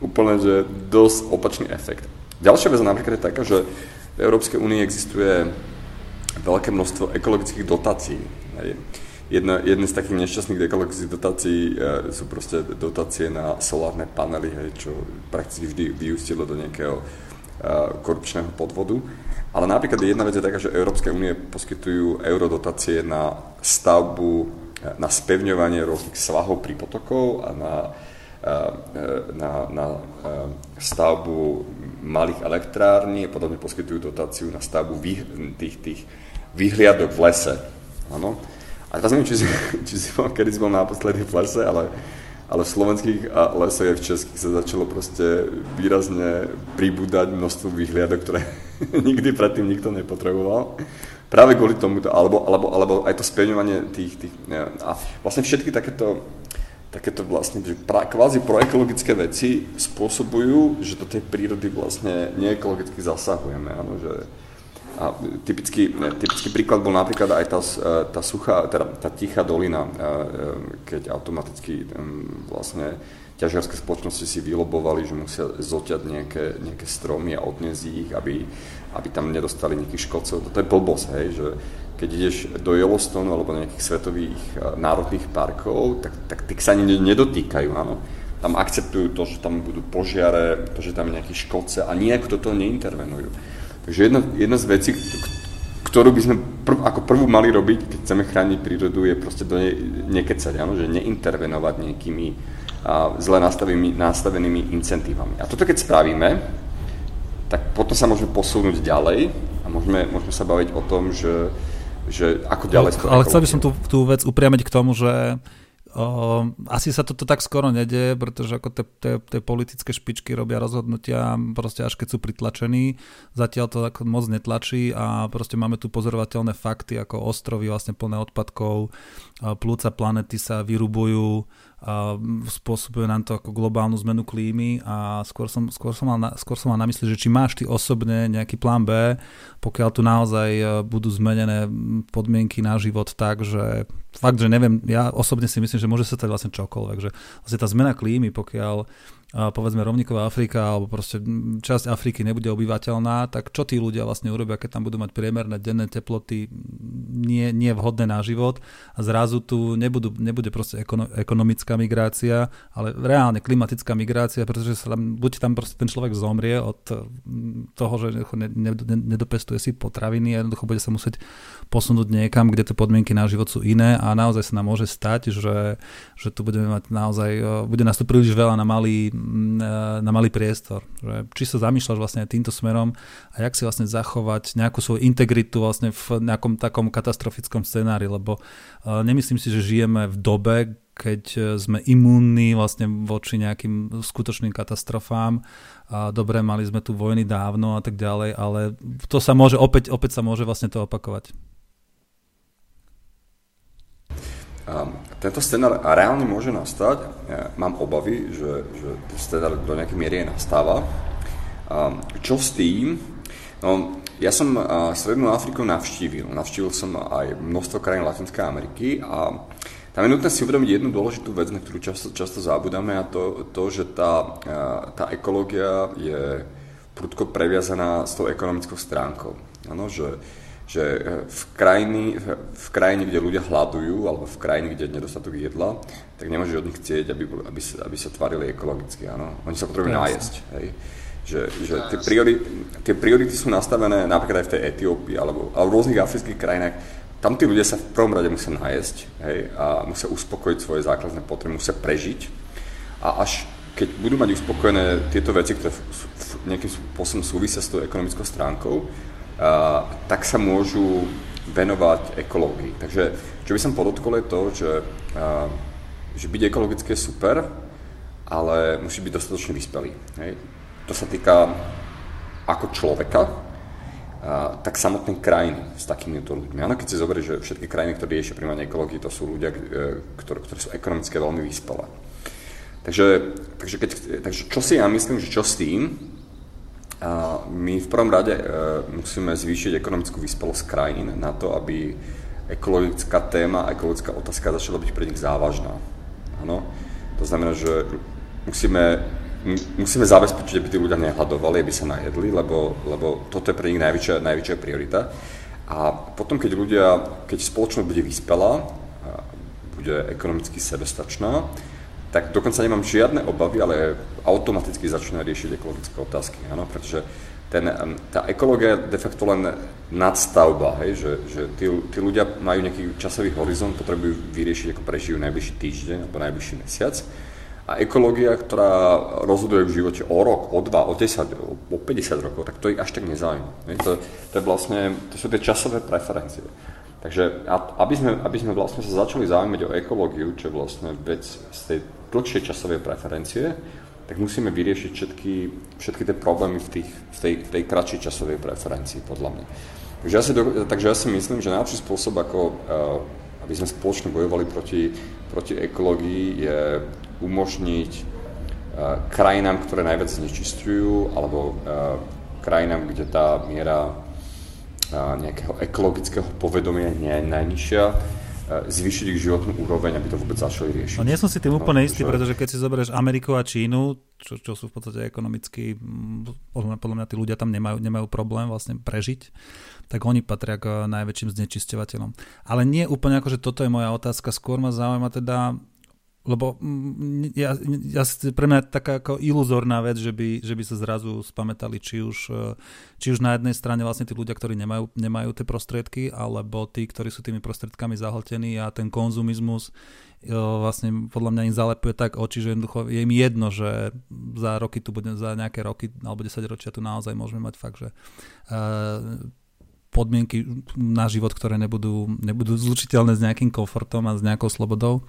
úplne, že dosť opačný efekt. Ďalšia vec napríklad je taká, že v Európskej únii existuje veľké množstvo ekologických dotácií. Jedna, jedna z takých nešťastných ekologických dotácií e, sú proste dotácie na solárne panely, hej, čo prakticky vždy vyústilo do nejakého e, korupčného podvodu. Ale napríklad jedna vec je taká, že Európske únie poskytujú eurodotácie na stavbu, e, na spevňovanie rôznych svahov pri potokov a na, e, e, na, na stavbu malých elektrární a podobne poskytujú dotáciu na stavbu vý, tých, tých vyhliadok v lese. Áno. A teraz neviem, či si, či si bol, kedy si bol naposledy v lese, ale, ale v slovenských a lesoch aj v českých sa začalo proste výrazne pribúdať množstvo vyhliadok, ktoré nikdy predtým nikto nepotreboval. Práve kvôli tomuto, alebo, alebo, alebo aj to spevňovanie tých, tých neviem, a vlastne všetky takéto takéto vlastne, že pra, kvázi proekologické veci spôsobujú, že do tej prírody vlastne neekologicky zasahujeme, áno, že a typický, typický príklad bol napríklad aj tá, tá suchá, teda tá tichá dolina, keď automaticky vlastne ťažiarské spoločnosti si vylobovali, že musia zoťať nejaké, nejaké stromy a odniesť ich, aby, aby tam nedostali nejakých škodcov. Toto je blbosť, hej, že keď ideš do Yellowstone alebo nejakých svetových národných parkov, tak, tak tak sa ani nedotýkajú, áno. Tam akceptujú to, že tam budú požiare, to, že tam je nejaký škodce a nejako do toho neintervenujú. Takže jedna, jedna z vecí, ktorú by sme prv, ako prvú mali robiť, keď chceme chrániť prírodu, je proste do nej nekecať, áno, že neintervenovať nejakými a, zle nastavenými, nastavenými incentívami. A toto keď spravíme, tak potom sa môžeme posunúť ďalej a môžeme, môžeme sa baviť o tom, že že ako ďalej... Ale, ale chcel by som tú, tú vec upriamiť k tomu, že O, asi sa toto tak skoro nedieje, pretože ako tie politické špičky robia rozhodnutia proste až keď sú pritlačení. Zatiaľ to tak moc netlačí a proste máme tu pozorovateľné fakty ako ostrovy vlastne plné odpadkov, plúca planety sa vyrubujú, a spôsobuje nám to ako globálnu zmenu klímy a skôr som, skôr, som mal na, skôr som mal na mysli, že či máš ty osobne nejaký plán B, pokiaľ tu naozaj e, budú zmenené podmienky na život tak, že fakt, že neviem, ja osobne si myslím, že môže sa stať vlastne čokoľvek, že vlastne tá zmena klímy, pokiaľ povedzme rovníková Afrika alebo proste časť Afriky nebude obyvateľná, tak čo tí ľudia vlastne urobia, keď tam budú mať priemerné denné teploty nie, nie vhodné na život? A zrazu tu nebudú, nebude proste ekono, ekonomická migrácia, ale reálne klimatická migrácia, pretože sa tam, buď tam proste ten človek zomrie od toho, že nedopestuje si potraviny a jednoducho bude sa musieť posunúť niekam, kde tie podmienky na život sú iné a naozaj sa nám môže stať, že, že tu budeme mať naozaj, bude nás tu príliš veľa na malý na malý priestor. Že či sa zamýšľaš vlastne aj týmto smerom a jak si vlastne zachovať nejakú svoju integritu vlastne v nejakom takom katastrofickom scenári, lebo nemyslím si, že žijeme v dobe, keď e, sme imúnni vlastne voči nejakým skutočným katastrofám. Dobre, mali sme tu vojny dávno a tak ďalej, ale to sa môže, opäť, opäť sa môže vlastne to opakovať. Tento scenár reálne môže nastať. Ja mám obavy, že, že ten scenár do nejakej miery nastáva. Čo s tým? No, ja som Strednú Afriku navštívil. Navštívil som aj množstvo krajín Latinskej Ameriky a tam je nutné si uvedomiť jednu dôležitú vec, na ktorú často, často zabudáme a to, to že tá, tá ekológia je prudko previazaná s tou ekonomickou stránkou. Ano, že že e, v, krajiny, v krajine, kde ľudia hľadujú, alebo v krajine, kde je nedostatok jedla, tak nemôžeš od nich chcieť, aby, aby, aby sa tvarili ekologicky. Áno? Oni sa potrebujú nájsť. Hej? Že, že tie, priority, tie priority sú nastavené napríklad aj v tej Etiópii alebo, alebo v rôznych afrických krajinách. Tam tí ľudia sa v prvom rade musia nájsť hej? a musia uspokojiť svoje základné potreby, musia prežiť. A až keď budú mať uspokojené tieto veci, ktoré nejakým spôsobom súvisia s tou ekonomickou stránkou, tak sa môžu venovať ekológii. Takže čo by som podotkol je to, že, že byť ekologicky je super, ale musí byť dostatočne vyspelý. Hej. To sa týka ako človeka, a, tak samotné krajiny s takýmito ľuďmi. Áno, keď si zoberieš, že všetky krajiny, ktoré riešia príjmanie ekológii, to sú ľudia, ktoré, ktoré sú ekonomicky veľmi vyspelé. Takže, takže, keď, takže čo si ja myslím, že čo s tým, my v prvom rade e, musíme zvýšiť ekonomickú vyspelosť krajín na to, aby ekologická téma, ekologická otázka začala byť pre nich závažná. Áno? To znamená, že musíme, musíme zabezpečiť, aby tí ľudia nehľadovali, aby sa najedli, lebo, lebo toto je pre nich najväčšia, najväčšia priorita. A potom, keď ľudia, keď spoločnosť bude vyspelá, bude ekonomicky sebestačná, tak dokonca nemám žiadne obavy, ale automaticky začne riešiť ekologické otázky, áno, pretože ten, tá ekológia je de facto len nadstavba, hej, že, že tí, tí ľudia majú nejaký časový horizont, potrebujú vyriešiť, ako prežijú najbližší týždeň alebo najbližší mesiac. A ekológia, ktorá rozhoduje v živote o rok, o dva, o 10, o 50 rokov, tak to ich až tak nezaujíma. To, to, je vlastne, to sú tie časové preferencie. Takže aby sme, aby sme vlastne sa začali zaujímať o ekológiu, čo je vlastne vec z tej dlhšej časovej preferencie, tak musíme vyriešiť všetky, všetky tie problémy v, tých, v, tej, tej kratšej časovej preferencii, podľa mňa. Takže ja si, do, takže ja si myslím, že najlepší spôsob, ako uh, aby sme spoločne bojovali proti, proti ekológii, je umožniť uh, krajinám, ktoré najviac znečistujú, alebo uh, krajinám, kde tá miera nejakého ekologického povedomia nie je najnižšia, zvýšiť ich životnú úroveň, aby to vôbec začali riešiť. No nie som si tým úplne no, istý, že... pretože keď si zoberieš Ameriku a Čínu, čo, čo sú v podstate ekonomicky, podľa mňa, podľa mňa tí ľudia tam nemajú, nemajú problém vlastne prežiť, tak oni patria k najväčším znečisťovateľom. Ale nie úplne ako, že toto je moja otázka, skôr ma zaujíma teda lebo mm, ja, ja, pre mňa je taká ako iluzorná vec, že by, že by sa zrazu spamätali, či už, e, či už na jednej strane vlastne tí ľudia, ktorí nemajú, nemajú tie prostriedky, alebo tí, ktorí sú tými prostriedkami zahltení a ten konzumizmus e, vlastne podľa mňa im zalepuje tak oči, že jednoducho je im jedno, že za roky tu bude, za nejaké roky alebo 10 ročia tu naozaj môžeme mať fakt, že uh, podmienky na život, ktoré nebudú, nebudú zlučiteľné s nejakým komfortom a s nejakou slobodou.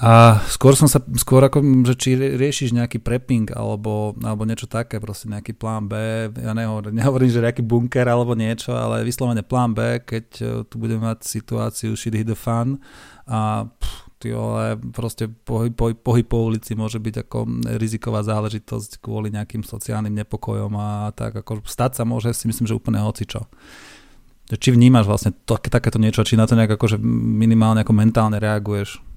A skôr som sa, skôr ako, že či riešiš nejaký prepping alebo, alebo niečo také, proste nejaký plán B, ja nehovorím, nehovorím, že nejaký bunker alebo niečo, ale vyslovene plán B, keď e, tu budeme mať situáciu shit hit the fun a ty ale proste pohyb, pohyb, pohyb po ulici môže byť ako riziková záležitosť kvôli nejakým sociálnym nepokojom a tak ako stať sa môže si myslím, že úplne hocičo. Či vnímaš vlastne to, takéto niečo, či na to nejak akože minimálne ako mentálne reaguješ?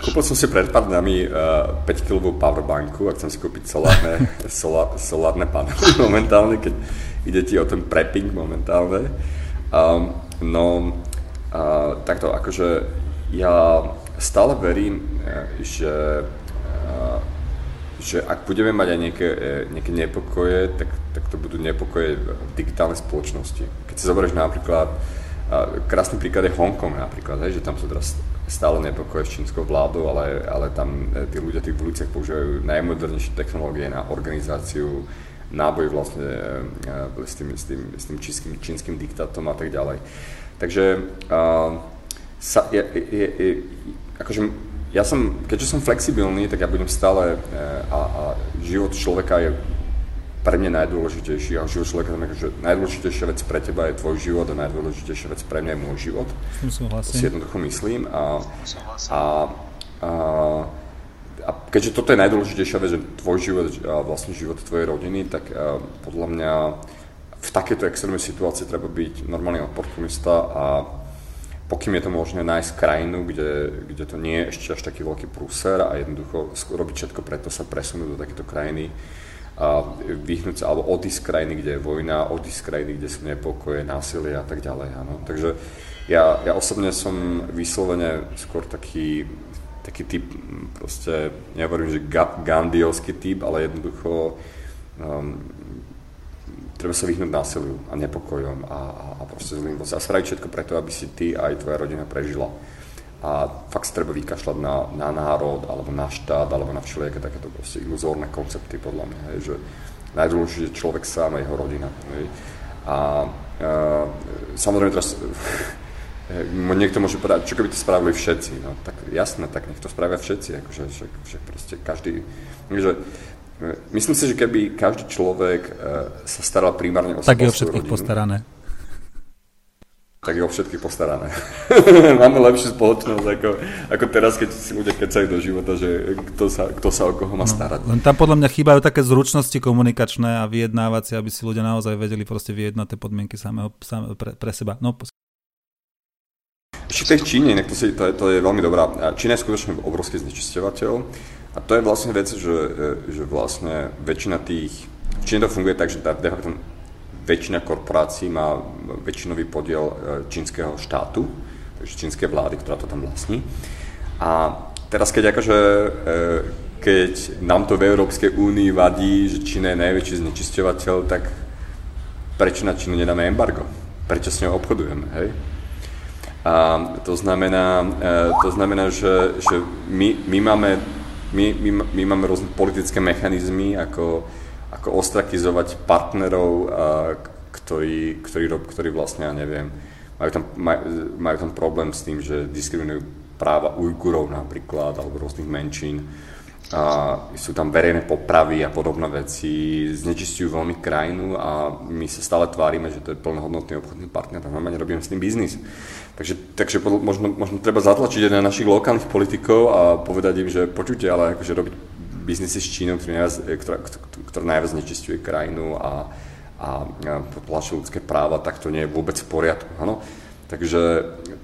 Kúpil som si pred pár dňami uh, 5 kg powerbanku a chcem si kúpiť solárne, solá, solárne panely momentálne, keď ide ti o ten prepping momentálne. Um, no, uh, takto, akože ja stále verím, eh, že, uh, že ak budeme mať aj nejaké, eh, nejaké nepokoje, tak, tak to budú nepokoje v digitálnej spoločnosti. Keď si zoberieš napríklad, uh, krásny príklad je Hongkong napríklad, hej, že tam sú teraz stále nepokoje s čínskou vládou, ale, ale tam e, tí ľudia tých uliciach používajú najmodernejšie technológie na organizáciu náboj vlastne e, s tým, s tým, s tým čínskym, čínskym diktátom a tak ďalej. Takže uh, sa, je, je, je, akože ja som, keďže som flexibilný, tak ja budem stále a, a život človeka je pre mňa najdôležitejší a život človeka znamená, že najdôležitejšia vec pre teba je tvoj život a najdôležitejšia vec pre mňa je môj život. To si jednoducho myslím a, a, a, a keďže toto je najdôležitejšia vec, že tvoj život a vlastne život tvojej rodiny, tak a, podľa mňa v takéto extrémnej situácii treba byť normálny oportunista a pokým je to možné nájsť krajinu, kde, kde to nie je ešte až taký veľký prúser a jednoducho robiť všetko preto sa presunúť do takéto krajiny, a vyhnúť sa, alebo odísť krajiny, kde je vojna, odísť krajiny, kde sú nepokoje, násilie a tak ďalej. Áno. Takže ja, ja osobne som vyslovene skôr taký, taký typ, proste, nehovorím, že ga, gandiovský typ, ale jednoducho um, treba sa vyhnúť násiliu a nepokojom a, a, a proste zlým. A spraviť všetko preto, aby si ty aj tvoja rodina prežila a fakt sa treba vykašľať na, na národ, alebo na štát, alebo na všelijaké takéto proste iluzórne koncepty, podľa mňa, hej, že najdôležitejšie je človek sám a jeho rodina. Hej. A a samozrejme teraz niekto môže povedať, čo keby to spravili všetci, no tak jasné, tak nech to spravia všetci, akože že, že proste každý, že myslím si, že keby každý človek e, sa staral primárne o tak je o všetkých rodinu, postarané tak je o všetky postarané. Máme lepšiu spoločnosť ako, ako teraz, keď si ľudia kecajú do života, že kto sa, kto sa o koho má no, starať. len tam podľa mňa chýbajú také zručnosti komunikačné a vyjednávacie, aby si ľudia naozaj vedeli proste vyjednať tie podmienky samého, samého pre, pre seba. No, ešte tej Číne, to, si, to, je, to je veľmi dobrá. Čína je skutočne obrovský znečisťovateľ a to je vlastne vec, že, že vlastne väčšina tých... V Číne to funguje tak, že tá, väčšina korporácií má väčšinový podiel e, čínskeho štátu, takže čínskej vlády, ktorá to tam vlastní. A teraz keď akože, e, keď nám to v Európskej únii vadí, že Čína je najväčší znečisťovateľ, tak prečo na Čínu nedáme embargo? Prečo s ňou obchodujeme, hej? A to znamená, e, to znamená že, že my, my, máme, my, my, my máme rôzne politické mechanizmy, ako ako ostrakizovať partnerov, ktorí, ktorí, ktorí vlastne, ja neviem, majú tam, maj, majú tam problém s tým, že diskriminujú práva Ujgurov napríklad, alebo rôznych menšín. A sú tam verejné popravy a podobné veci, znečistujú veľmi krajinu a my sa stále tvárime, že to je plnohodnotný obchodný partner a normálne robíme s tým biznis. Takže, takže možno, možno treba zatlačiť aj na našich lokálnych politikov a povedať im, že počujte, ale akože robiť biznisy s Čínou, ktorý najviac, e, ktorá, ktorá najviac nečistuje krajinu a, a, a potlačuje ľudské práva, tak to nie je vôbec v poriadku. Ano? Takže,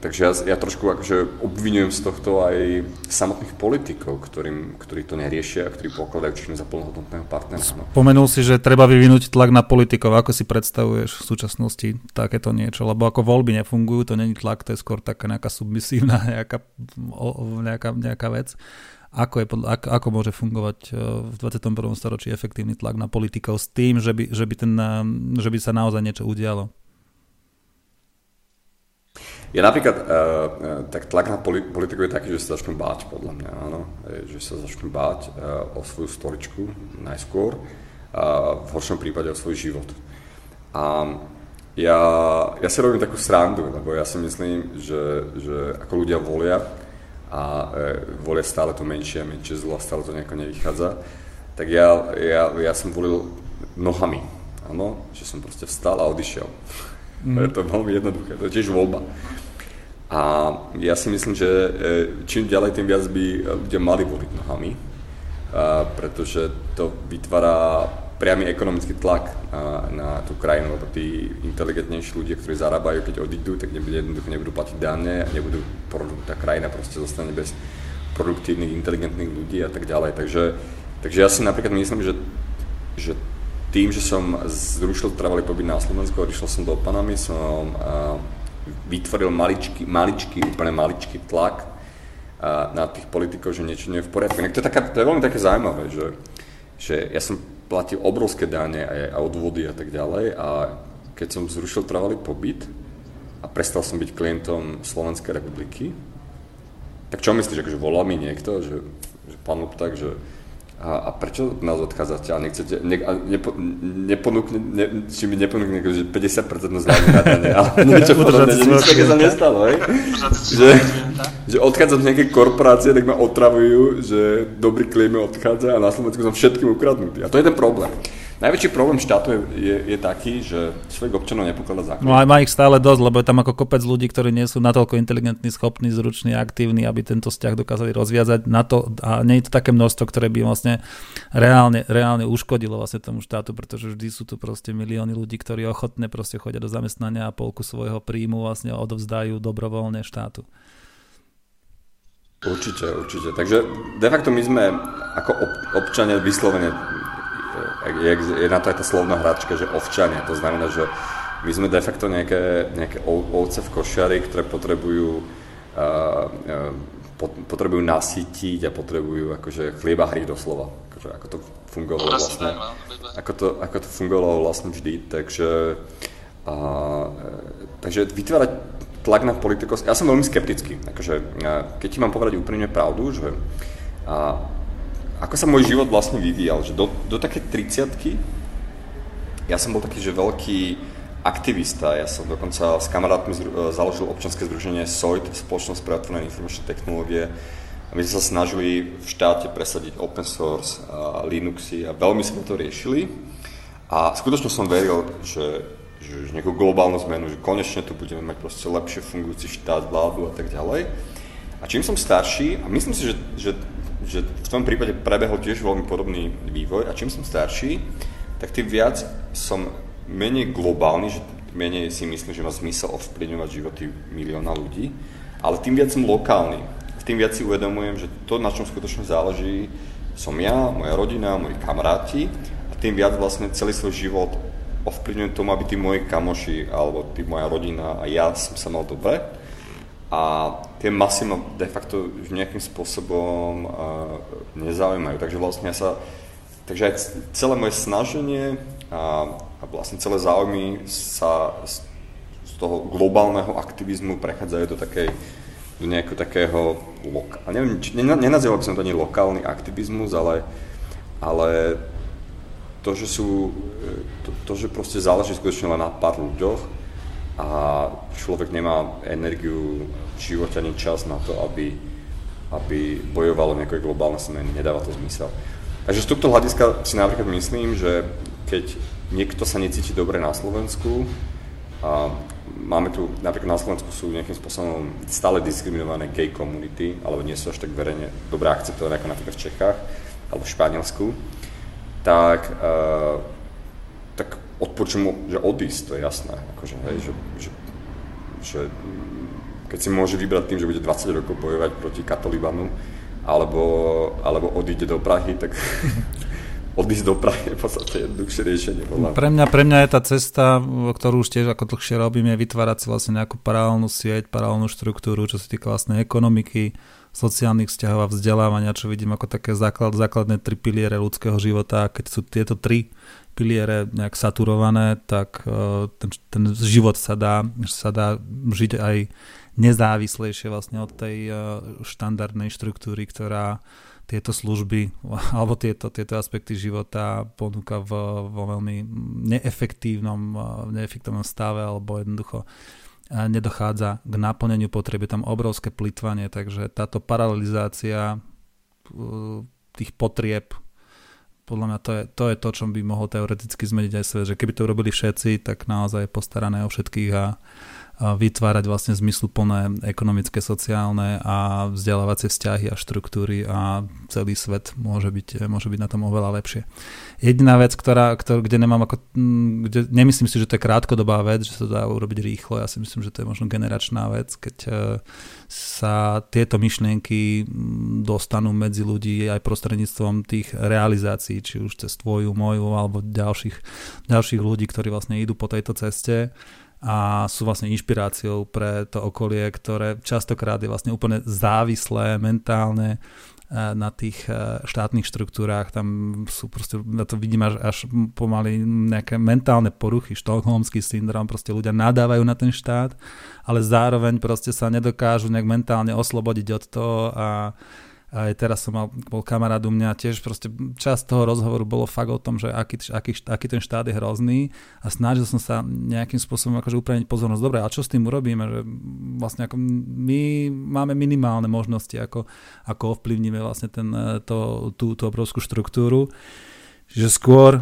takže ja, ja trošku akože obvinujem z tohto aj samotných politikov, ktorým, ktorí to neriešia a ktorí pokladajú Čínu za plnohodnotného partnera. No. Spomenul si, že treba vyvinúť tlak na politikov. Ako si predstavuješ v súčasnosti takéto niečo? Lebo ako voľby nefungujú, to není tlak, to je skôr taká nejaká submisívna nejaká, nejaká, nejaká vec ako, je, ako, ako môže fungovať e, v 21. storočí efektívny tlak na politikov s tým, že by, že by, ten, e, že by sa naozaj niečo udialo? Ja napríklad, uh, tak tlak na politiku je taký, že sa začnú báť, podľa mňa, áno. Že sa začnú báť uh, o svoju stoličku najskôr, a v horšom prípade o svoj život. A ja, ja si robím takú srandu, lebo ja si myslím, že, že ako ľudia volia, a e, volia stále to menšie a menšie zlo a stále to nejako nevychádza, tak ja, ja, ja som volil nohami. Áno, že som proste vstal a odišiel. Mm. je to veľmi jednoduché, to je tiež voľba. A ja si myslím, že e, čím ďalej, tým viac by ľudia mali voliť nohami, a pretože to vytvára priamy ekonomický tlak na, na tú krajinu, lebo tí inteligentnejší ľudia, ktorí zarábajú, keď odídu, tak nebude, jednoducho nebudú platiť dane a nebudú, tá krajina proste zostane bez produktívnych, inteligentných ľudí a tak ďalej. Takže, takže ja si napríklad myslím, že, že tým, že som zrušil trvalý pobyt na Slovensku a išiel som do Panamy, som a, vytvoril maličký, maličký, úplne maličký tlak a, na tých politikov, že niečo nie je v poriadku. to je, taká, to je veľmi také zaujímavé, že, že ja som platil obrovské dáne a odvody a tak ďalej. A keď som zrušil trvalý pobyt a prestal som byť klientom Slovenskej republiky, tak čo myslíš, akože volá mi niekto, že, že pán Lupták, že a, a prečo nás odchádzate a nechcete, ne, a nepo, neponúkne, ne, či mi neponúkne že 50% zľavy na dane, ale niečo podobné, že nič také sa nestalo, hej? že, že odchádzam z nejakej korporácie, tak ma otravujú, že dobrý klient odchádza a na Slovensku som všetkým ukradnutý. A to je ten problém. Najväčší problém štátu je, je, je taký, že svojich občanov nepokladá zákon. No aj má ich stále dosť, lebo je tam ako kopec ľudí, ktorí nie sú natoľko inteligentní, schopní, zruční, aktívni, aby tento vzťah dokázali rozviazať. Na to, a nie je to také množstvo, ktoré by vlastne reálne, reálne uškodilo vlastne tomu štátu, pretože vždy sú tu proste milióny ľudí, ktorí ochotne proste chodia do zamestnania a polku svojho príjmu vlastne odovzdajú dobrovoľne štátu. Určite, určite. Takže de facto my sme ako občania vyslovene je, je na to aj tá slovná hračka, že ovčania. To znamená, že my sme de facto nejaké, nejaké ovce v košiari, ktoré potrebujú, uh, uh, potrebujú nasytiť a potrebujú akože chlieba hry doslova. Akože, ako to fungovalo vlastne. Ako to, ako to fungovalo vlastne vždy. Takže, uh, takže vytvárať tlak na politikov, ja som veľmi skeptický. Akože, keď ti mám povedať úprimne pravdu, že ako sa môj život vlastne vyvíjal, že do, do také 30 ja som bol taký, že veľký aktivista. Ja som dokonca s kamarátmi založil občanské združenie SOIT, Spoločnosť pre otvorené informačné technológie. My sme sa snažili v štáte presadiť open source a Linuxy a veľmi sme to riešili. A skutočne som veril, že, že nejakú globálnu zmenu, že konečne tu budeme mať proste lepšie fungujúci štát, vládu a tak ďalej. A čím som starší, a myslím si, že, že že v tom prípade prebehol tiež veľmi podobný vývoj. A čím som starší, tak tým viac som menej globálny, že menej si myslím, že má zmysel ovplyvňovať životy milióna ľudí, ale tým viac som lokálny. Tým viac si uvedomujem, že to, na čom skutočne záleží, som ja, moja rodina, moji kamaráti. A tým viac vlastne celý svoj život ovplyvňujem tomu, aby tí moji kamoši alebo tí moja rodina a ja som sa mal dobre. A tie masy ma de facto nejakým spôsobom uh, nezaujímajú. Takže vlastne ja sa, takže aj celé moje snaženie a, a vlastne celé záujmy sa z, z toho globálneho aktivizmu prechádzajú do takej do nejakého takého, loka- a neviem, či, nenazýval by som to ani lokálny aktivizmus, ale, ale to, že sú, to, to, že proste záleží skutočne len na pár ľuďoch a človek nemá energiu v živote ani čas na to, aby, aby bojovalo nejaké globálne zmeny. Nedáva to zmysel. Takže z tohto hľadiska si napríklad myslím, že keď niekto sa necíti dobre na Slovensku, a máme tu, napríklad na Slovensku sú nejakým spôsobom stále diskriminované gay komunity, alebo nie sú až tak verejne dobre akceptované ako napríklad v Čechách alebo v Španielsku, tak, uh, tak odporúčam že odísť, to je jasné. Akože, hej, že, že, že keď si môže vybrať tým, že bude 20 rokov bojovať proti katolibanu, alebo, alebo odíde do Prahy, tak odísť do Prahy je v podstate jednoduchšie riešenie. Pre mňa, pre mňa je tá cesta, ktorú už tiež ako dlhšie robím, je vytvárať si vlastne nejakú paralelnú sieť, paralelnú štruktúru, čo sa týka vlastnej ekonomiky, sociálnych vzťahov a vzdelávania, čo vidím ako také základ, základné tri piliere ľudského života. Keď sú tieto tri piliere nejak saturované, tak e, ten, ten život sa dá, sa dá žiť aj nezávislejšie vlastne od tej e, štandardnej štruktúry, ktorá tieto služby alebo tieto, tieto aspekty života ponúka v, vo veľmi neefektívnom, e, neefektívnom stave alebo jednoducho nedochádza k naplneniu potreby, tam obrovské plitvanie, takže táto paralelizácia tých potrieb podľa mňa to je, to je to, čo by mohol teoreticky zmeniť aj svet, že keby to urobili všetci, tak naozaj je postarané o všetkých a, vytvárať vlastne zmysluplné ekonomické, sociálne a vzdelávacie vzťahy a štruktúry a celý svet môže byť, môže byť na tom oveľa lepšie. Jediná vec, ktorá, ktor, kde nemám ako, kde nemyslím si, že to je krátkodobá vec, že sa dá urobiť rýchlo, ja si myslím, že to je možno generačná vec, keď e, sa tieto myšlienky dostanú medzi ľudí aj prostredníctvom tých realizácií, či už cez tvoju, moju alebo ďalších, ďalších ľudí, ktorí vlastne idú po tejto ceste a sú vlastne inšpiráciou pre to okolie, ktoré častokrát je vlastne úplne závislé mentálne eh, na tých eh, štátnych štruktúrách, tam sú proste, na to vidím až, až pomaly nejaké mentálne poruchy, štokholmský syndrom, proste ľudia nadávajú na ten štát, ale zároveň proste sa nedokážu nejak mentálne oslobodiť od toho a aj teraz som mal, bol kamarát u mňa, tiež proste časť toho rozhovoru bolo fakt o tom, že aký, aký, aký ten štát je hrozný a snažil som sa nejakým spôsobom akože upremiť pozornosť. Dobre, a čo s tým urobíme? Že vlastne ako my máme minimálne možnosti, ako, ako ovplyvníme vlastne ten, to, tú, tú obrovskú štruktúru. Že skôr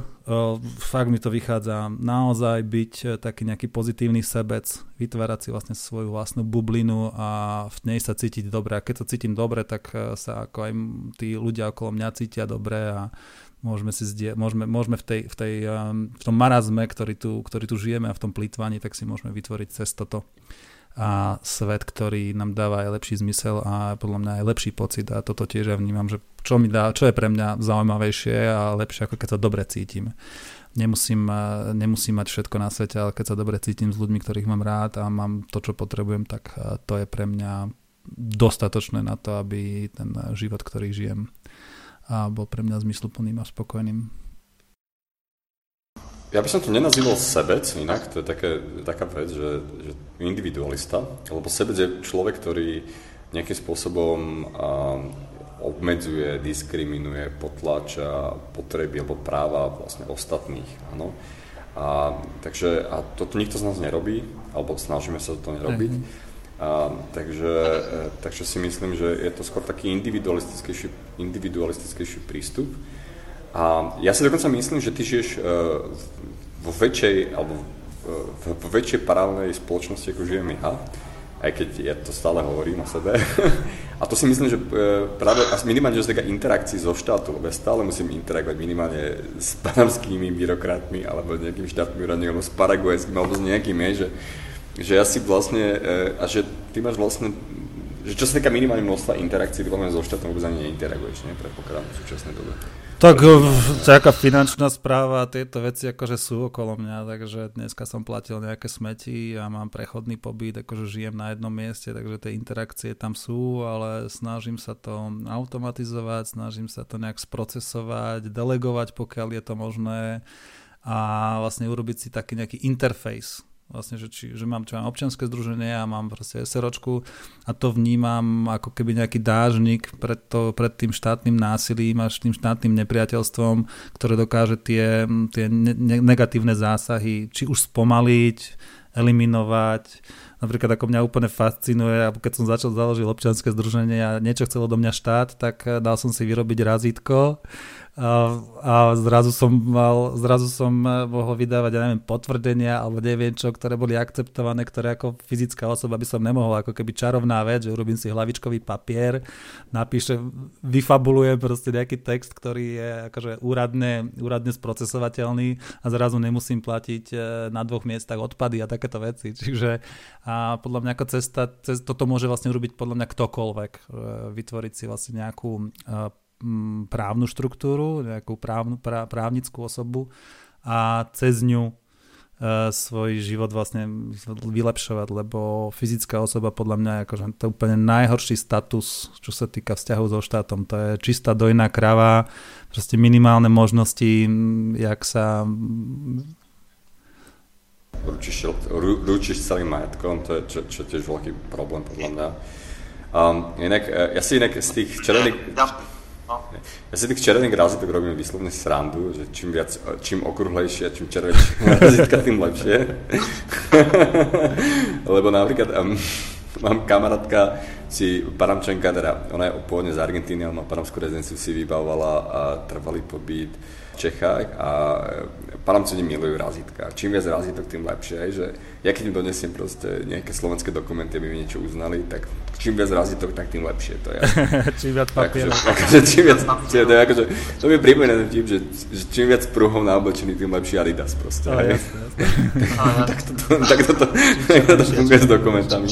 fakt mi to vychádza naozaj byť e, taký nejaký pozitívny sebec, vytvárať si vlastne svoju vlastnú bublinu a v nej sa cítiť dobre. A keď sa cítim dobre, tak e, sa ako aj tí ľudia okolo mňa cítia dobre a môžeme, si zdie, môžeme, môžeme v, tej, v, tej, v tom marazme, ktorý tu, ktorý tu žijeme a v tom plýtvaní, tak si môžeme vytvoriť cez toto a svet, ktorý nám dáva aj lepší zmysel a podľa mňa aj lepší pocit a toto tiež ja vnímam, že čo, mi dá, čo je pre mňa zaujímavejšie a lepšie, ako keď sa dobre cítim. Nemusím, e, nemusím mať všetko na svete, ale keď sa dobre cítim s ľuďmi, ktorých mám rád a mám to, čo potrebujem, tak e, to je pre mňa dostatočné na to, aby ten život, ktorý žijem, bol pre mňa zmysluplným a spokojným. Ja by som to nenazýval sebec, inak to je také, taká vec, že, že individualista, lebo sebec je človek, ktorý nejakým spôsobom a, obmedzuje, diskriminuje, potláča potreby alebo práva vlastne ostatných. Áno. A, takže a toto nikto z nás nerobí, alebo snažíme sa to nerobiť. A, takže, e, takže si myslím, že je to skôr taký individualistickejší, individualistickejší prístup. A ja si dokonca myslím, že ty žiješ uh, vo väčšej, alebo v, v väčšej paralelnej spoločnosti, ako žijem ja, aj keď ja to stále hovorím o sebe. a to si myslím, že uh, práve minimálne, že sa taká interakcií zo štátu, lebo ja stále musím interagovať minimálne s panamskými byrokratmi, alebo nejakým štátnym úradníkom, alebo s paraguajským, alebo s nejakým, že, že ja si vlastne, uh, a že ty máš vlastne že čo sa týka minimálne množstva interakcií, ty so štátom vôbec ani neinteraguješ, nie? Predpokladám v súčasnej dobe. Tak taká finančná správa a tieto veci akože sú okolo mňa, takže dneska som platil nejaké smeti a mám prechodný pobyt, akože žijem na jednom mieste, takže tie interakcie tam sú, ale snažím sa to automatizovať, snažím sa to nejak sprocesovať, delegovať, pokiaľ je to možné a vlastne urobiť si taký nejaký interface vlastne, že, či, že mám, čo mám občianske združenie a mám proste SROčku a to vnímam ako keby nejaký dážnik pred, to, pred tým štátnym násilím a tým štátnym nepriateľstvom, ktoré dokáže tie, tie ne, negatívne zásahy či už spomaliť, eliminovať. Napríklad ako mňa úplne fascinuje, keď som začal založiť občianske združenie a niečo chcelo do mňa štát, tak dal som si vyrobiť razítko a, zrazu som mal, zrazu som eh, mohol vydávať, ja neviem, potvrdenia alebo neviem čo, ktoré boli akceptované, ktoré ako fyzická osoba by som nemohol, ako keby čarovná vec, že urobím si hlavičkový papier, napíšem, vyfabulujem proste nejaký text, ktorý je akože úradne, úradne sprocesovateľný a zrazu nemusím platiť eh, na dvoch miestach odpady a takéto veci. Čiže a podľa mňa ako cesta, cez, toto môže vlastne urobiť podľa mňa ktokoľvek, eh, vytvoriť si vlastne nejakú právnu štruktúru, nejakú právnu, prá, právnickú osobu a cez ňu e, svoj život vlastne vylepšovať, lebo fyzická osoba podľa mňa je akože to úplne najhorší status, čo sa týka vzťahov so štátom. To je čistá dojná krava, proste minimálne možnosti, jak sa ručíš, ručíš celým majetkom, to je čo, čo tiež veľký problém podľa mňa. Um, inak, e, ja si inak z tých červených... No. Ja si tých červených razítok robím vyslovne srandu, že čím viac, čím okrúhlejšie a čím červenejšie razítka, tým lepšie. Lebo napríklad um, mám kamarátka, si Paramčenka, teda ona je pôvodne z Argentíny, ale má paramskú rezidenciu, si vybavovala a trvalý pobyt v Čechách a Panamceni milujú razítka. Čím viac razítok, tým lepšie. Že ja keď im donesiem proste nejaké slovenské dokumenty, aby mi niečo uznali, tak čím viac razítok, tak tým lepšie. To je. čím viac papierov. Akože, akože, čím viac, to, je, akože, to mi pripomína ten tip, že, že čím viac pruhov na oblečení, tým lepší Adidas proste. Jasne, jasne. tak toto, tak toto, tak toto funguje s dokumentami.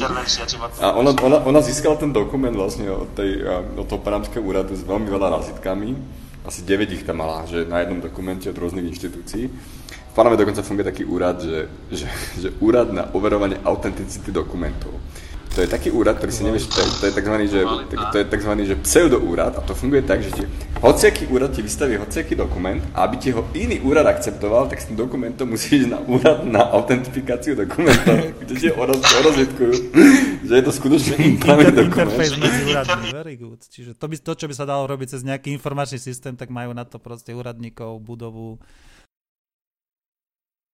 A ona, ona, ona získala ten dokument vlastne od, tej, od toho panamského úradu s veľmi veľa razítkami asi 9 ich tam mala, že na jednom dokumente od rôznych inštitúcií. V Paname dokonca funguje taký úrad, že, že, že úrad na overovanie autenticity dokumentov. To je taký úrad, ktorý si nevieš, to je, to je tzv. Že, to je tzv. Že pseudoúrad a to funguje tak, že ti hociaký úrad ti vystaví hociaký dokument a aby ti ho iný úrad akceptoval, tak s tým dokumentom musíš ísť na úrad na autentifikáciu dokumentov, kde ti orozvitkujú, že je to skutočne pravý dokument. very good. Čiže to, by, to, čo by sa dalo robiť cez nejaký informačný systém, tak majú na to proste úradníkov, budovu,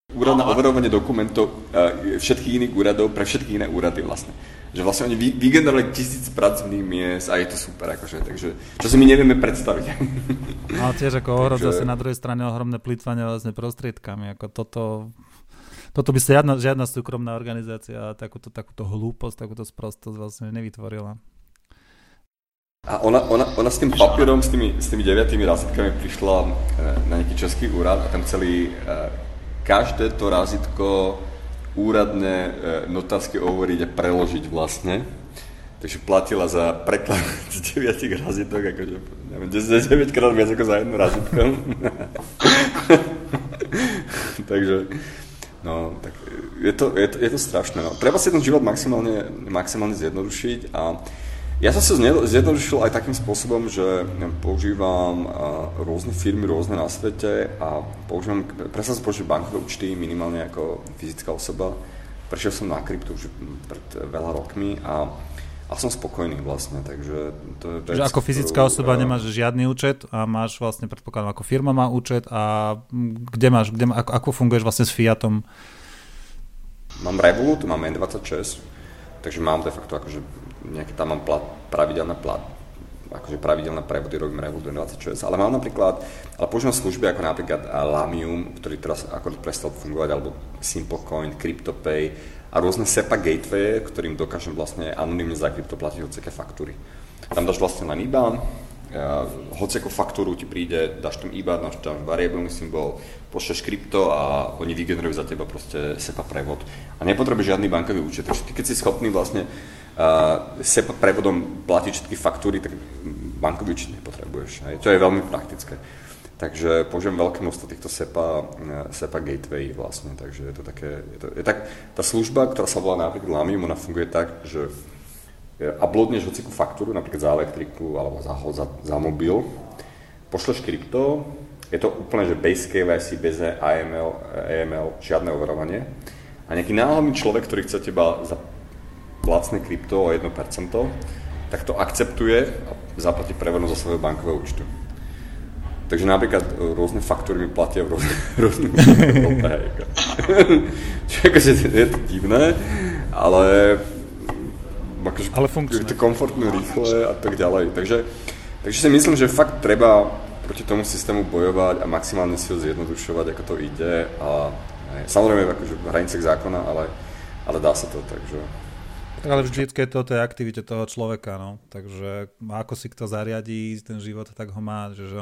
Úrad na overovanie dokumentov uh, všetkých iných úradov pre všetky iné úrady vlastne. Že vlastne oni vy, vygenerovali tisíc pracovných miest a je to super akože, takže čo si my nevieme predstaviť. No tiež ako ohrod zase na druhej strane ohromné plýtvanie vlastne prostriedkami, ako toto toto by sa žiadna, žiadna súkromná organizácia takúto, takúto hlúposť, takúto sprostosť vlastne nevytvorila. A ona, ona, ona s tým papierom, s tými, s tými deviatými razítkami prišla eh, na nejaký český úrad a tam chceli uh, každé to razítko úradné e, notárske ovoriť a preložiť vlastne. Takže platila za preklad z 9 razítok, akože, neviem, 9 krát viac ako za jedno razítko. Takže, no, tak je to, je to, je to strašné. No. Treba si ten život maximálne, maximálne zjednodušiť a ja som sa zjednodušil aj takým spôsobom, že používam rôzne firmy, rôzne na svete a používam, presne som použil bankové účty minimálne ako fyzická osoba. Prešiel som na kryptu už pred veľa rokmi a a som spokojný vlastne, takže to je vec, Že ako fyzická ktorú, osoba nemáš žiadny účet a máš vlastne, predpokladám, ako firma má účet a kde máš, kde, ako, ako funguješ vlastne s Fiatom? Mám Revolut, mám N26, takže mám de facto akože nejaké tam mám plat, pravidelné plat, akože pravidelné prevody robím Revolut 26, ale mám napríklad, ale používam služby ako napríklad eh, Lamium, ktorý teraz ako prestal fungovať, alebo Simplecoin, CryptoPay a rôzne SEPA gateway, ktorým dokážem vlastne anonymne za krypto platiť hociaké faktúry. Tam dáš vlastne len IBAN, uh, hociakú faktúru ti príde, dáš tam IBAN, dáš tam variabilný symbol, pošleš krypto a oni vygenerujú za teba proste SEPA prevod. A nepotrebuješ žiadny bankový účet. Takže ty keď si schopný vlastne SEPA prevodom platiť všetky faktúry, tak bankový účet nepotrebuješ. Hej. To je veľmi praktické. Takže použijem veľké množstvo týchto SEPA, SEPA gateway vlastne, takže je to také, je to, je tak, tá služba, ktorá sa volá napríklad Lamium, ona funguje tak, že uploadneš hocikú faktúru, napríklad za elektriku alebo za, za, za mobil, pošleš krypto, je to úplne, že base KYC, bez AML, AML, žiadne overovanie. A nejaký náhodný človek, ktorý chce teba za lacné krypto o 1%, tak to akceptuje a zaplatí prevodno zo svojho bankového účtu. Takže napríklad e, rôzne faktúry mi platia v rôznych rôznych Čiže akože je to divné, ale akože ale je to komfortné, rýchle a tak ďalej. Takže, takže si myslím, že fakt treba proti tomu systému bojovať a maximálne si ho zjednodušovať, ako to ide. A, samozrejme akože v hranicách zákona, ale, ale dá sa to, takže... Ale vždycky to tej aktivite toho človeka, no. Takže ako si kto zariadí ten život, tak ho má, že, že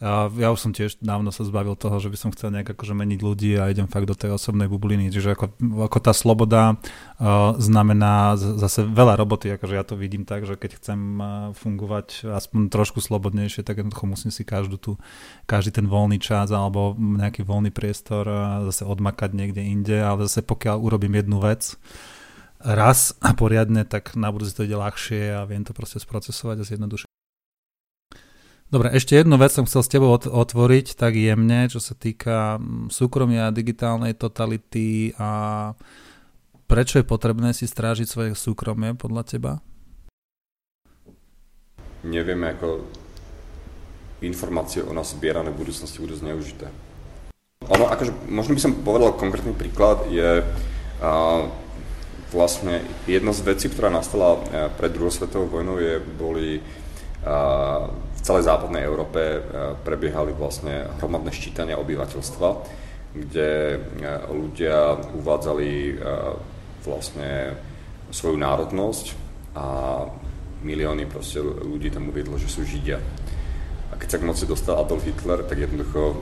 ono... Ja už som tiež dávno sa zbavil toho, že by som chcel nejak akože meniť ľudí a idem fakt do tej osobnej bubliny. Čiže ako, ako tá sloboda uh, znamená zase veľa roboty, akože ja to vidím tak, že keď chcem fungovať aspoň trošku slobodnejšie, tak jednoducho musím si každú tu, každý ten voľný čas alebo nejaký voľný priestor zase odmakať niekde inde, ale zase pokiaľ urobím jednu vec, raz a poriadne, tak na budúci to ide ľahšie a viem to proste sprocesovať a zjednodušiť. Dobre, ešte jednu vec som chcel s tebou otvoriť tak jemne, čo sa týka mm, súkromia, digitálnej totality a prečo je potrebné si strážiť svoje súkromie podľa teba? Neviem, ako informácie o nás zbierané v budúcnosti budú zneužité. Ono, akože, možno by som povedal konkrétny príklad, je uh, vlastne jedna z vecí, ktorá nastala pred druhou svetovou vojnou, je, boli v celej západnej Európe uh, prebiehali vlastne hromadné ščítania obyvateľstva, kde uh, ľudia uvádzali uh, vlastne svoju národnosť a milióny proste ľudí tam uviedlo, že sú Židia. A keď sa k moci dostal Adolf Hitler, tak jednoducho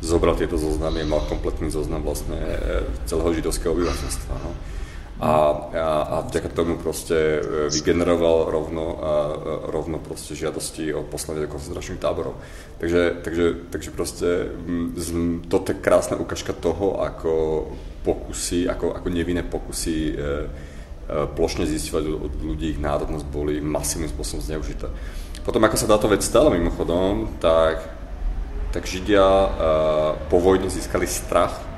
zobral tieto zoznamy, mal kompletný zoznam vlastne e, celého židovského obyvateľstva. No. A, a, a vďaka tomu proste e, vygeneroval rovno, a, rovno proste žiadosti o poslanie do koncentračných táborov. Takže, takže, takže proste toto je krásna ukážka toho, ako pokusy, ako, ako nevinné pokusy e, e, plošne zistovať od ľudí ich národnosť boli masívnym spôsobom zneužité. Potom, ako sa táto vec stala mimochodom, tak tak Židia uh, po vojne získali strach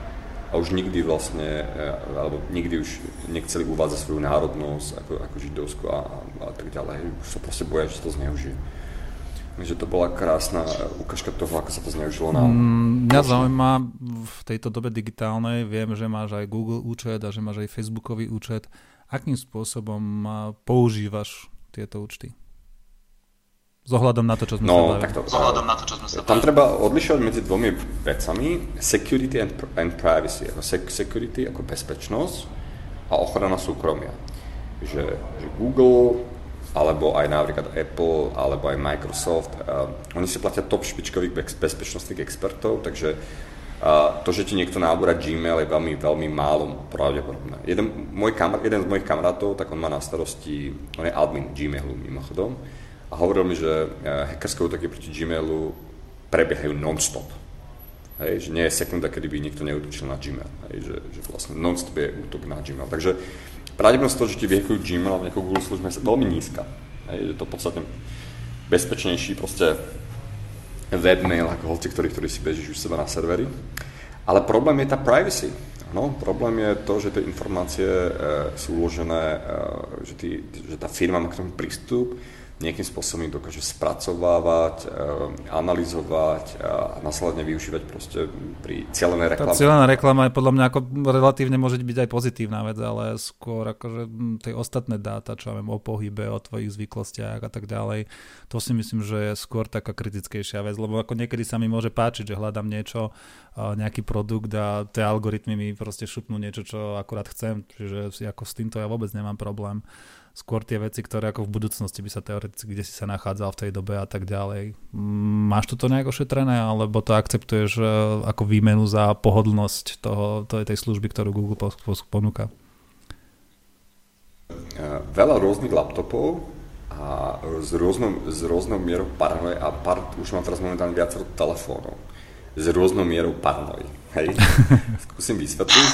a už nikdy vlastne, uh, alebo nikdy už nechceli uvádzať svoju národnosť ako, ako židovskú a, a tak ďalej. Už sa proste boja, že to zneužije. Takže to bola krásna ukážka toho, ako sa to zneužilo na... Mm, mňa zaujíma v tejto dobe digitálnej, viem, že máš aj Google účet a že máš aj Facebookový účet. Akým spôsobom používaš tieto účty? Zohľadom na to, čo sme no, sa takto, Zohľadom na to, čo sme sa Tam treba odlišovať medzi dvomi vecami. Security and, and privacy. Ako security ako bezpečnosť a ochrana súkromia. Že, že Google, alebo aj napríklad Apple, alebo aj Microsoft, uh, oni si platia top špičkových bezpečnostných expertov, takže uh, to, že ti niekto nábora Gmail je veľmi, veľmi málo pravdepodobné. Jeden, môj kamar, jeden z mojich kamarátov, tak on má na starosti, on je admin Gmailu mimochodom, a hovoril mi, že eh, hackerské útoky proti Gmailu prebiehajú non-stop. Hej, že nie je sekunda, kedy by niekto neutočil na Gmail. Hej, že, že vlastne non-stop je útok na Gmail. Takže pravdepodobnosť toho, že ti vyhekujú Gmail nejakú Google službu je veľmi nízka. Hej, je to podstatne bezpečnejší proste webmail ako hoci, ktorý, ktorý si bežíš už seba na servery. Ale problém je tá privacy. No, problém je to, že tie informácie e, sú uložené, e, že, tí, že tá firma má k tomu prístup, nejakým spôsobom ich dokáže spracovávať, eh, analyzovať a následne využívať proste pri cieľenej reklame. Tá cieľená reklama je podľa mňa ako relatívne môže byť aj pozitívna vec, ale skôr akože hm, tie ostatné dáta, čo máme o pohybe, o tvojich zvyklostiach a tak ďalej, to si myslím, že je skôr taká kritickejšia vec, lebo ako niekedy sa mi môže páčiť, že hľadám niečo, eh, nejaký produkt a tie algoritmy mi proste šupnú niečo, čo akurát chcem, čiže ako s týmto ja vôbec nemám problém skôr tie veci, ktoré ako v budúcnosti by sa teoreticky, kde si sa nachádzal v tej dobe a tak ďalej. Máš toto nejak ošetrené, alebo to akceptuješ e, ako výmenu za pohodlnosť toho, tej, tej služby, ktorú Google ponúka? E, veľa rôznych laptopov a s rôznou, s rôznou mierou paranoje a par, už mám teraz momentálne viacero telefónov s rôznou mierou paranoji. Hej? Skúsim vysvetliť.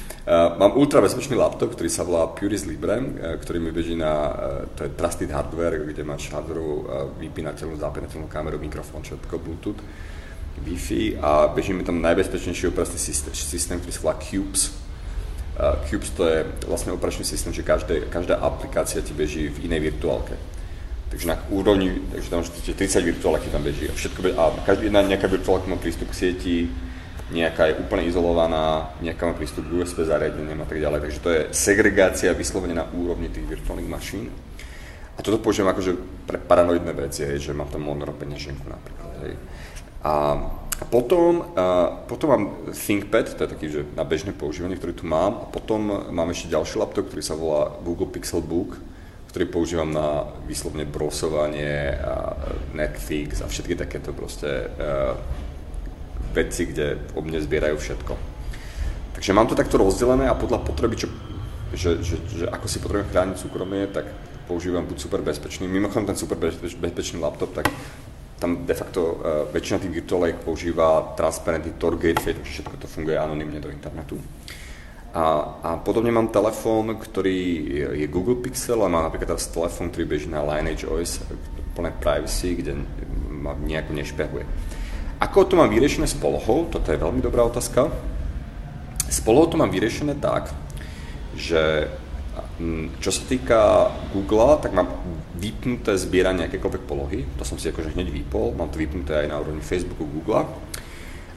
Uh, mám ultra laptop, ktorý sa volá Puris Libre, uh, ktorý mi beží na, uh, to je trusted hardware, kde máš hardware, vypínateľnú, zapínateľnú kameru, mikrofón, všetko, Bluetooth, Wi-Fi a beží mi tam najbezpečnejší operačný systém, ktorý sa volá Cubes. Cubes to je vlastne operačný systém, že každé, každá aplikácia ti beží v inej virtuálke. Takže na úrovni, takže tam 30 virtuálky tam beží a všetko beží, a každý jedna nejaká virtuálka má prístup k sieti, nejaká je úplne izolovaná, nejaká má prístup k USB zariadeniam a tak ďalej. Takže to je segregácia vyslovene na úrovni tých virtuálnych mašín. A toto použijem akože pre paranoidné veci, hej, že mám tam Monero peňaženku napríklad. Hej. A, potom, a potom mám ThinkPad, to je taký, že na bežné používanie, ktorý tu mám. A potom mám ešte ďalší laptop, ktorý sa volá Google Pixel Book, ktorý používam na vyslovne brosovanie a Netflix a všetky takéto proste veci, kde o mne zbierajú všetko. Takže mám to takto rozdelené a podľa potreby, čo, že, že, že ako si potrebujem chrániť súkromie, tak používam buď super bezpečný, mimochodom ten super bezpečný laptop, tak tam de facto uh, väčšina tých virtuálek používa transparentný Tor gateway, všetko to funguje anonymne do internetu. A, a podobne mám telefón, ktorý je, je Google Pixel a mám napríklad teraz telefón, ktorý beží na Lineage OS, plné privacy, kde ma nejako nešpehuje. Ako to mám vyriešené s polohou? Toto je veľmi dobrá otázka. S polohou to mám vyriešené tak, že Čo sa týka Google, tak mám vypnuté zbieranie akékoľvek polohy, to som si akože hneď vypol, mám to vypnuté aj na úrovni Facebooku, Google.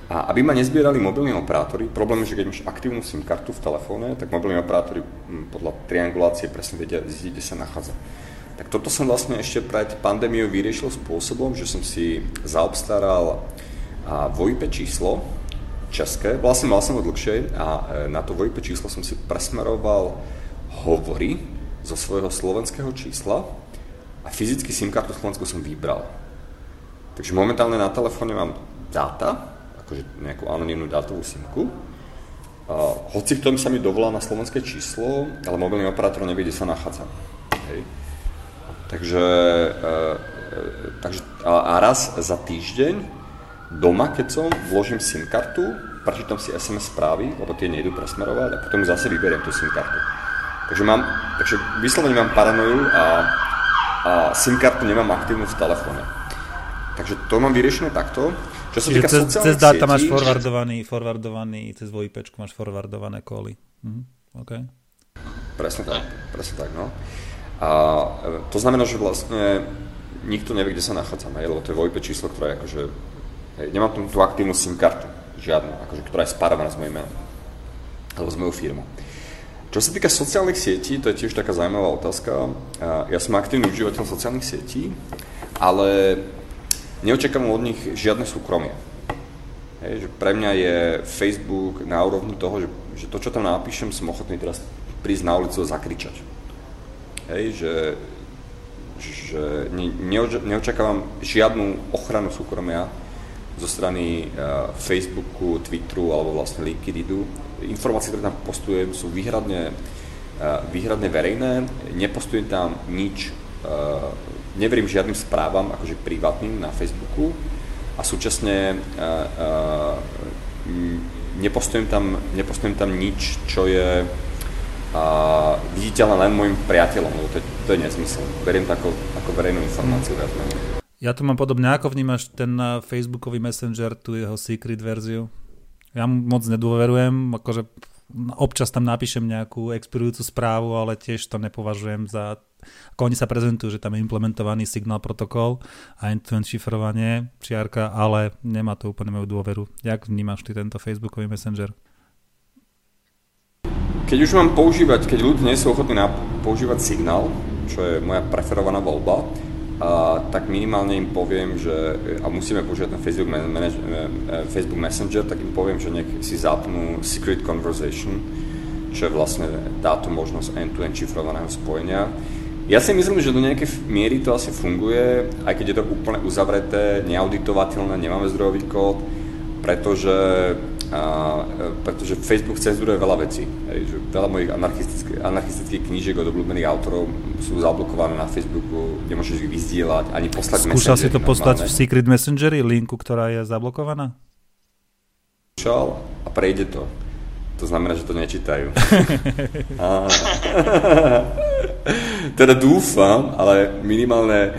A aby ma nezbierali mobilní operátori, problém je, že keď máš aktívnu SIM kartu v telefóne, tak mobilní operátori podľa triangulácie presne vedia zistiť, kde sa nachádza. Tak toto som vlastne ešte pred pandémiou vyriešil spôsobom, že som si zaobstaral VoIP číslo české, vlastne mal som ho dlhšie a e, na to VoIP číslo som si presmeroval hovory zo svojho slovenského čísla a fyzicky SIM kartu Slovensku som vybral. Takže momentálne na telefóne mám dáta, akože nejakú anonimnú dátovú simku. Uh, hoci kto sa mi dovolá na slovenské číslo, ale mobilný operátor nevie, kde sa nachádza. Hej. Takže, uh, takže a, a raz za týždeň doma, keď som, vložím SIM kartu, prečítam si SMS správy, lebo tie nejdu presmerovať a potom zase vyberiem tú SIM kartu. Takže mám, takže vyslovene mám paranoju a, a SIM kartu nemám aktívnu v telefóne. Takže to mám vyriešené takto. Čo sa týka cez, cez dáta sietí, máš forwardovaný, forwardovaný, cez VoIP máš forwardované koly. Mhm, okay. Presne tak, presne tak, no. A e, to znamená, že vlastne nikto nevie, kde sa nachádzam, hej, lebo to je VoIP číslo, ktoré akože, hej, nemám tú, tú aktívnu SIM kartu, žiadnu, akože, ktorá je spárovaná s mojím menom, alebo s mojou firmou. Čo sa týka sociálnych sietí, to je tiež taká zaujímavá otázka. Ja som aktívny užívateľ sociálnych sietí, ale neočakávam od nich žiadne súkromie. Hej, že pre mňa je Facebook na úrovni toho, že, že to, čo tam napíšem, som ochotný teraz prísť na ulicu a zakričať. Hej, že, že ne, neočakávam žiadnu ochranu súkromia zo strany uh, Facebooku, Twitteru alebo vlastne LinkedInu informácie, ktoré tam postujem, sú výhradne, uh, výhradne verejné, nepostujem tam nič, uh, neverím žiadnym správam, akože privátnym na Facebooku. A súčasne uh, nepostujem, tam, nepostujem tam nič, čo je uh, viditeľné len môjim priateľom, lebo to to je nezmysel. Beriem to ako, ako verejnú informáciu. Mm. Ja to mám podobne. Ako vnímaš ten Facebookový Messenger, tu jeho secret verziu? Ja mu moc nedôverujem, akože občas tam napíšem nejakú expirujúcu správu, ale tiež to nepovažujem za... Ako oni sa prezentujú, že tam je implementovaný signál protokol a end-to-end šifrovanie, čiarka, ale nemá to úplne moju dôveru. Jak vnímaš ty tento Facebookový Messenger? Keď už mám používať, keď ľudia nie sú ochotní používať signál, čo je moja preferovaná voľba, a, tak minimálne im poviem, že a musíme používať na Facebook, manage, e, Facebook Messenger, tak im poviem, že nech si zapnú Secret Conversation, čo je vlastne táto možnosť end-to-end šifrovaného spojenia. Ja si myslím, že do nejakej miery to asi funguje, aj keď je to úplne uzavreté, neauditovateľné, nemáme zdrojový kód, pretože a, e, pretože Facebook cenzuruje veľa vecí. Hej, že veľa mojich anarchistických, anarchistických knížiek od obľúbených autorov sú zablokované na Facebooku, nemôžeš ich vyzdieľať, ani poslať Skúšal si to poslať v Secret Messengeri, linku, ktorá je zablokovaná? Skúšal a prejde to. To znamená, že to nečítajú. teda dúfam, ale minimálne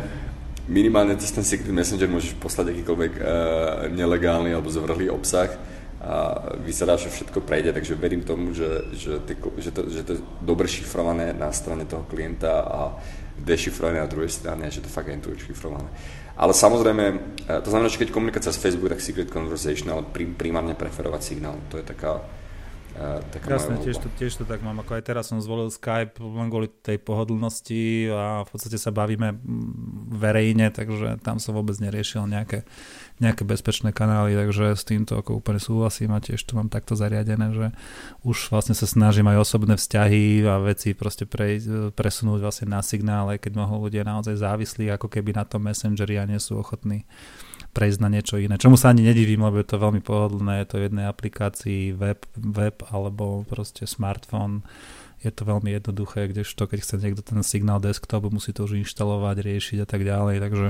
minimálne cez ten Secret Messenger môžeš poslať akýkoľvek uh, nelegálny alebo zovrhlý obsah a vyzerá, že všetko prejde, takže verím tomu, že, že, ty, že, to, že to je dobre šifrované na strane toho klienta a dešifrované na druhej strane, že to fakt je šifrované. Ale samozrejme, e, to znamená, že keď komunikácia s Facebook, tak secret conversation, ale primárne preferovať signál. To je taká, taká Jasne, tiež to, tiež to tak mám. Ako aj teraz som zvolil Skype len kvôli tej pohodlnosti a v podstate sa bavíme verejne, takže tam som vôbec neriešil nejaké, nejaké bezpečné kanály, takže s týmto ako úplne súhlasím a tiež to mám takto zariadené, že už vlastne sa snažím aj osobné vzťahy a veci proste pre, presunúť vlastne na signále, keď mohol ľudia naozaj závislí ako keby na tom messengeri a nie sú ochotní prejsť na niečo iné. Čomu sa ani nedivím, lebo je to veľmi pohodlné, je to v jednej aplikácii, web, web alebo proste smartfón. Je to veľmi jednoduché, kdežto keď chce niekto ten signál desktop, musí to už inštalovať, riešiť a tak ďalej, takže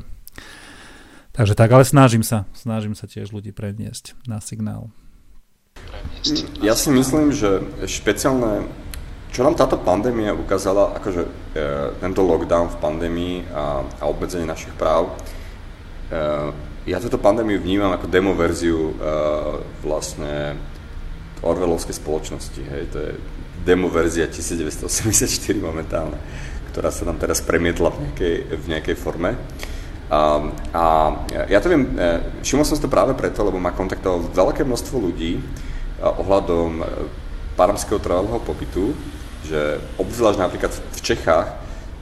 Takže tak, ale snažím sa, snažím sa tiež ľudí predniesť na signál. Ja si myslím, že špeciálne, čo nám táto pandémia ukázala, akože e, tento lockdown v pandémii a, a obmedzenie našich práv, e, ja túto pandémiu vnímam ako demo verziu uh, vlastne Orwellovskej spoločnosti. Hej. To je demo verzia 1984 momentálne, ktorá sa nám teraz premietla v nejakej, v nejakej forme. A, a ja to viem, e, všimol som si to práve preto, lebo ma kontaktovalo veľké množstvo ľudí e, ohľadom e, panamského trvalého pobytu, že obzvlášť napríklad v Čechách,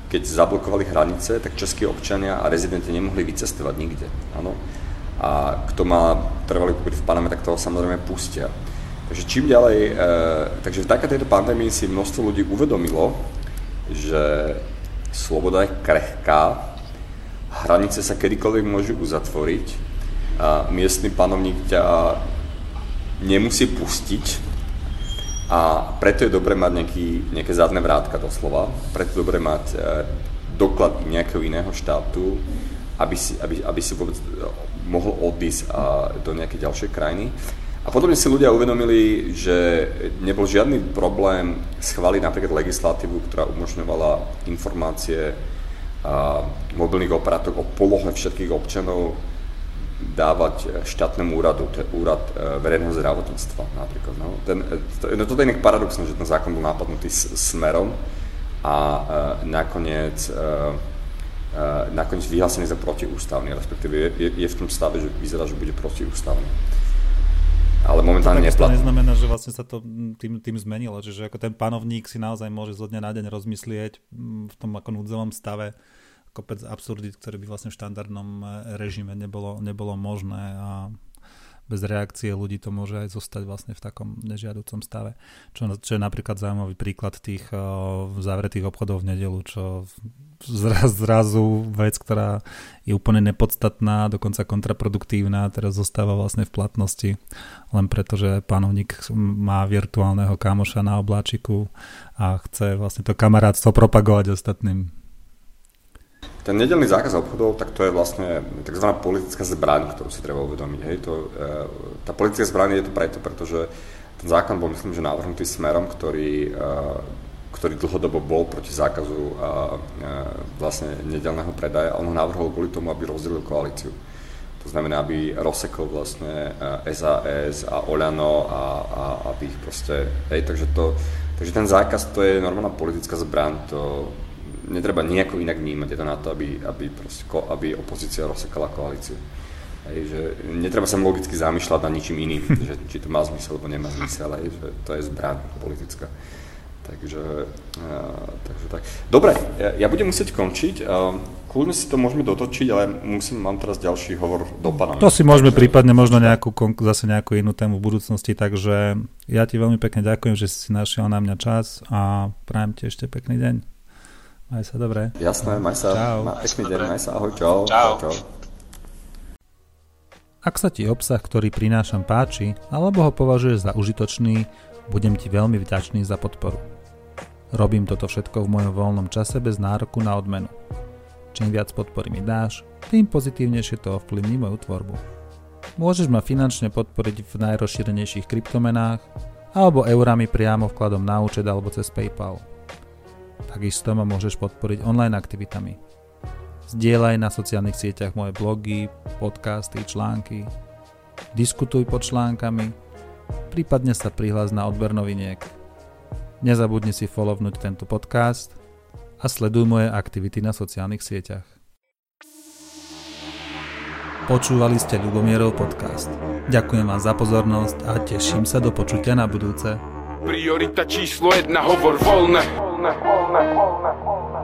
keď zablokovali hranice, tak českí občania a rezidenti nemohli vycestovať nikde. Áno. A kto má trvalý pobyt v Paname, tak toho samozrejme pustia. Takže čím ďalej, e, takže v takej tejto pandémii si množstvo ľudí uvedomilo, že sloboda je krehká, hranice sa kedykoľvek môžu uzatvoriť a miestny panovník ťa nemusí pustiť a preto je dobré mať nejaký, nejaké zadné vrátka doslova, preto je dobré mať e, doklad nejakého iného štátu, aby si, aby, aby si vôbec mohol odísť a, do nejakej ďalšej krajiny. A potom si ľudia uvedomili, že nebol žiadny problém schváliť napríklad legislatívu, ktorá umožňovala informácie mobilných operátorov o polohe všetkých občanov dávať štátnemu úradu, to je úrad e, verejného zdravotníctva napríklad. No. Ten, e, to, no, toto je nejak paradoxné, že ten zákon bol napadnutý s, smerom a uh, nakoniec, uh, uh, nakoniec vyhlásený za protiústavný, respektíve je, je v tom stave, že vyzerá, že bude protiústavný. Ale momentálne to neplatný. To neznamená, že vlastne sa to tým, tým zmenilo, že, že ako ten panovník si naozaj môže zo dňa na deň rozmyslieť v tom ako núdzovom stave kopec absurdit, ktoré by vlastne v štandardnom e, režime nebolo, nebolo možné a bez reakcie ľudí to môže aj zostať vlastne v takom nežiaducom stave. Čo, čo je napríklad zaujímavý príklad tých uh, zavretých obchodov v nedelu, čo zraz, zrazu vec, ktorá je úplne nepodstatná, dokonca kontraproduktívna, teraz zostáva vlastne v platnosti, len preto, že pánovník má virtuálneho kamoša na obláčiku a chce vlastne to kamarátstvo propagovať ostatným. Ten nedelný zákaz obchodov, tak to je vlastne tzv. politická zbraň, ktorú si treba uvedomiť. Hej. To, e, tá politická zbraň je to preto, pretože ten zákon bol, myslím, že navrhnutý smerom, ktorý, e, ktorý dlhodobo bol proti zákazu a, e, vlastne nedelného predaja a on ho navrhol kvôli tomu, aby rozdelil koalíciu. To znamená, aby rozsekol vlastne SAS a Oľano a, a aby ich proste, hej, takže to, takže ten zákaz to je normálna politická zbraň, to netreba nejako inak vnímať. Je to na to, aby, aby, proste, aby opozícia rozsekala koalíciu. Hej, že netreba sa logicky zamýšľať nad ničím iným, že či to má zmysel, alebo nemá zmysel, hej, že to je zbraň politická. Takže, uh, takže tak. Dobre, ja, ja budem musieť končiť. Uh, kľudne si to môžeme dotočiť, ale musím, mám teraz ďalší hovor do pana. To si môžeme takže... prípadne možno nejakú, zase nejakú inú tému v budúcnosti, takže ja ti veľmi pekne ďakujem, že si našiel na mňa čas a prajem ti ešte pekný deň. Maj sa dobre. Jasné, maj sa. Čau. Pekný deň, maj sa. Ahoj, čau. Čau. čau. Ak sa ti obsah, ktorý prinášam páči, alebo ho považuješ za užitočný, budem ti veľmi vďačný za podporu. Robím toto všetko v mojom voľnom čase bez nároku na odmenu. Čím viac podpory mi dáš, tým pozitívnejšie to ovplyvní moju tvorbu. Môžeš ma finančne podporiť v najrozšírenejších kryptomenách alebo eurami priamo vkladom na účet alebo cez PayPal. Takisto ma môžeš podporiť online aktivitami. Zdieľaj na sociálnych sieťach moje blogy, podcasty, články. Diskutuj pod článkami, prípadne sa prihlás na odber noviniek. Nezabudni si follownúť tento podcast a sleduj moje aktivity na sociálnych sieťach. Počúvali ste Ľubomierov podcast. Ďakujem vám za pozornosť a teším sa do počutia na budúce. Priorita číslo jedna, hovor voľné. voľné, voľné, voľné, voľné.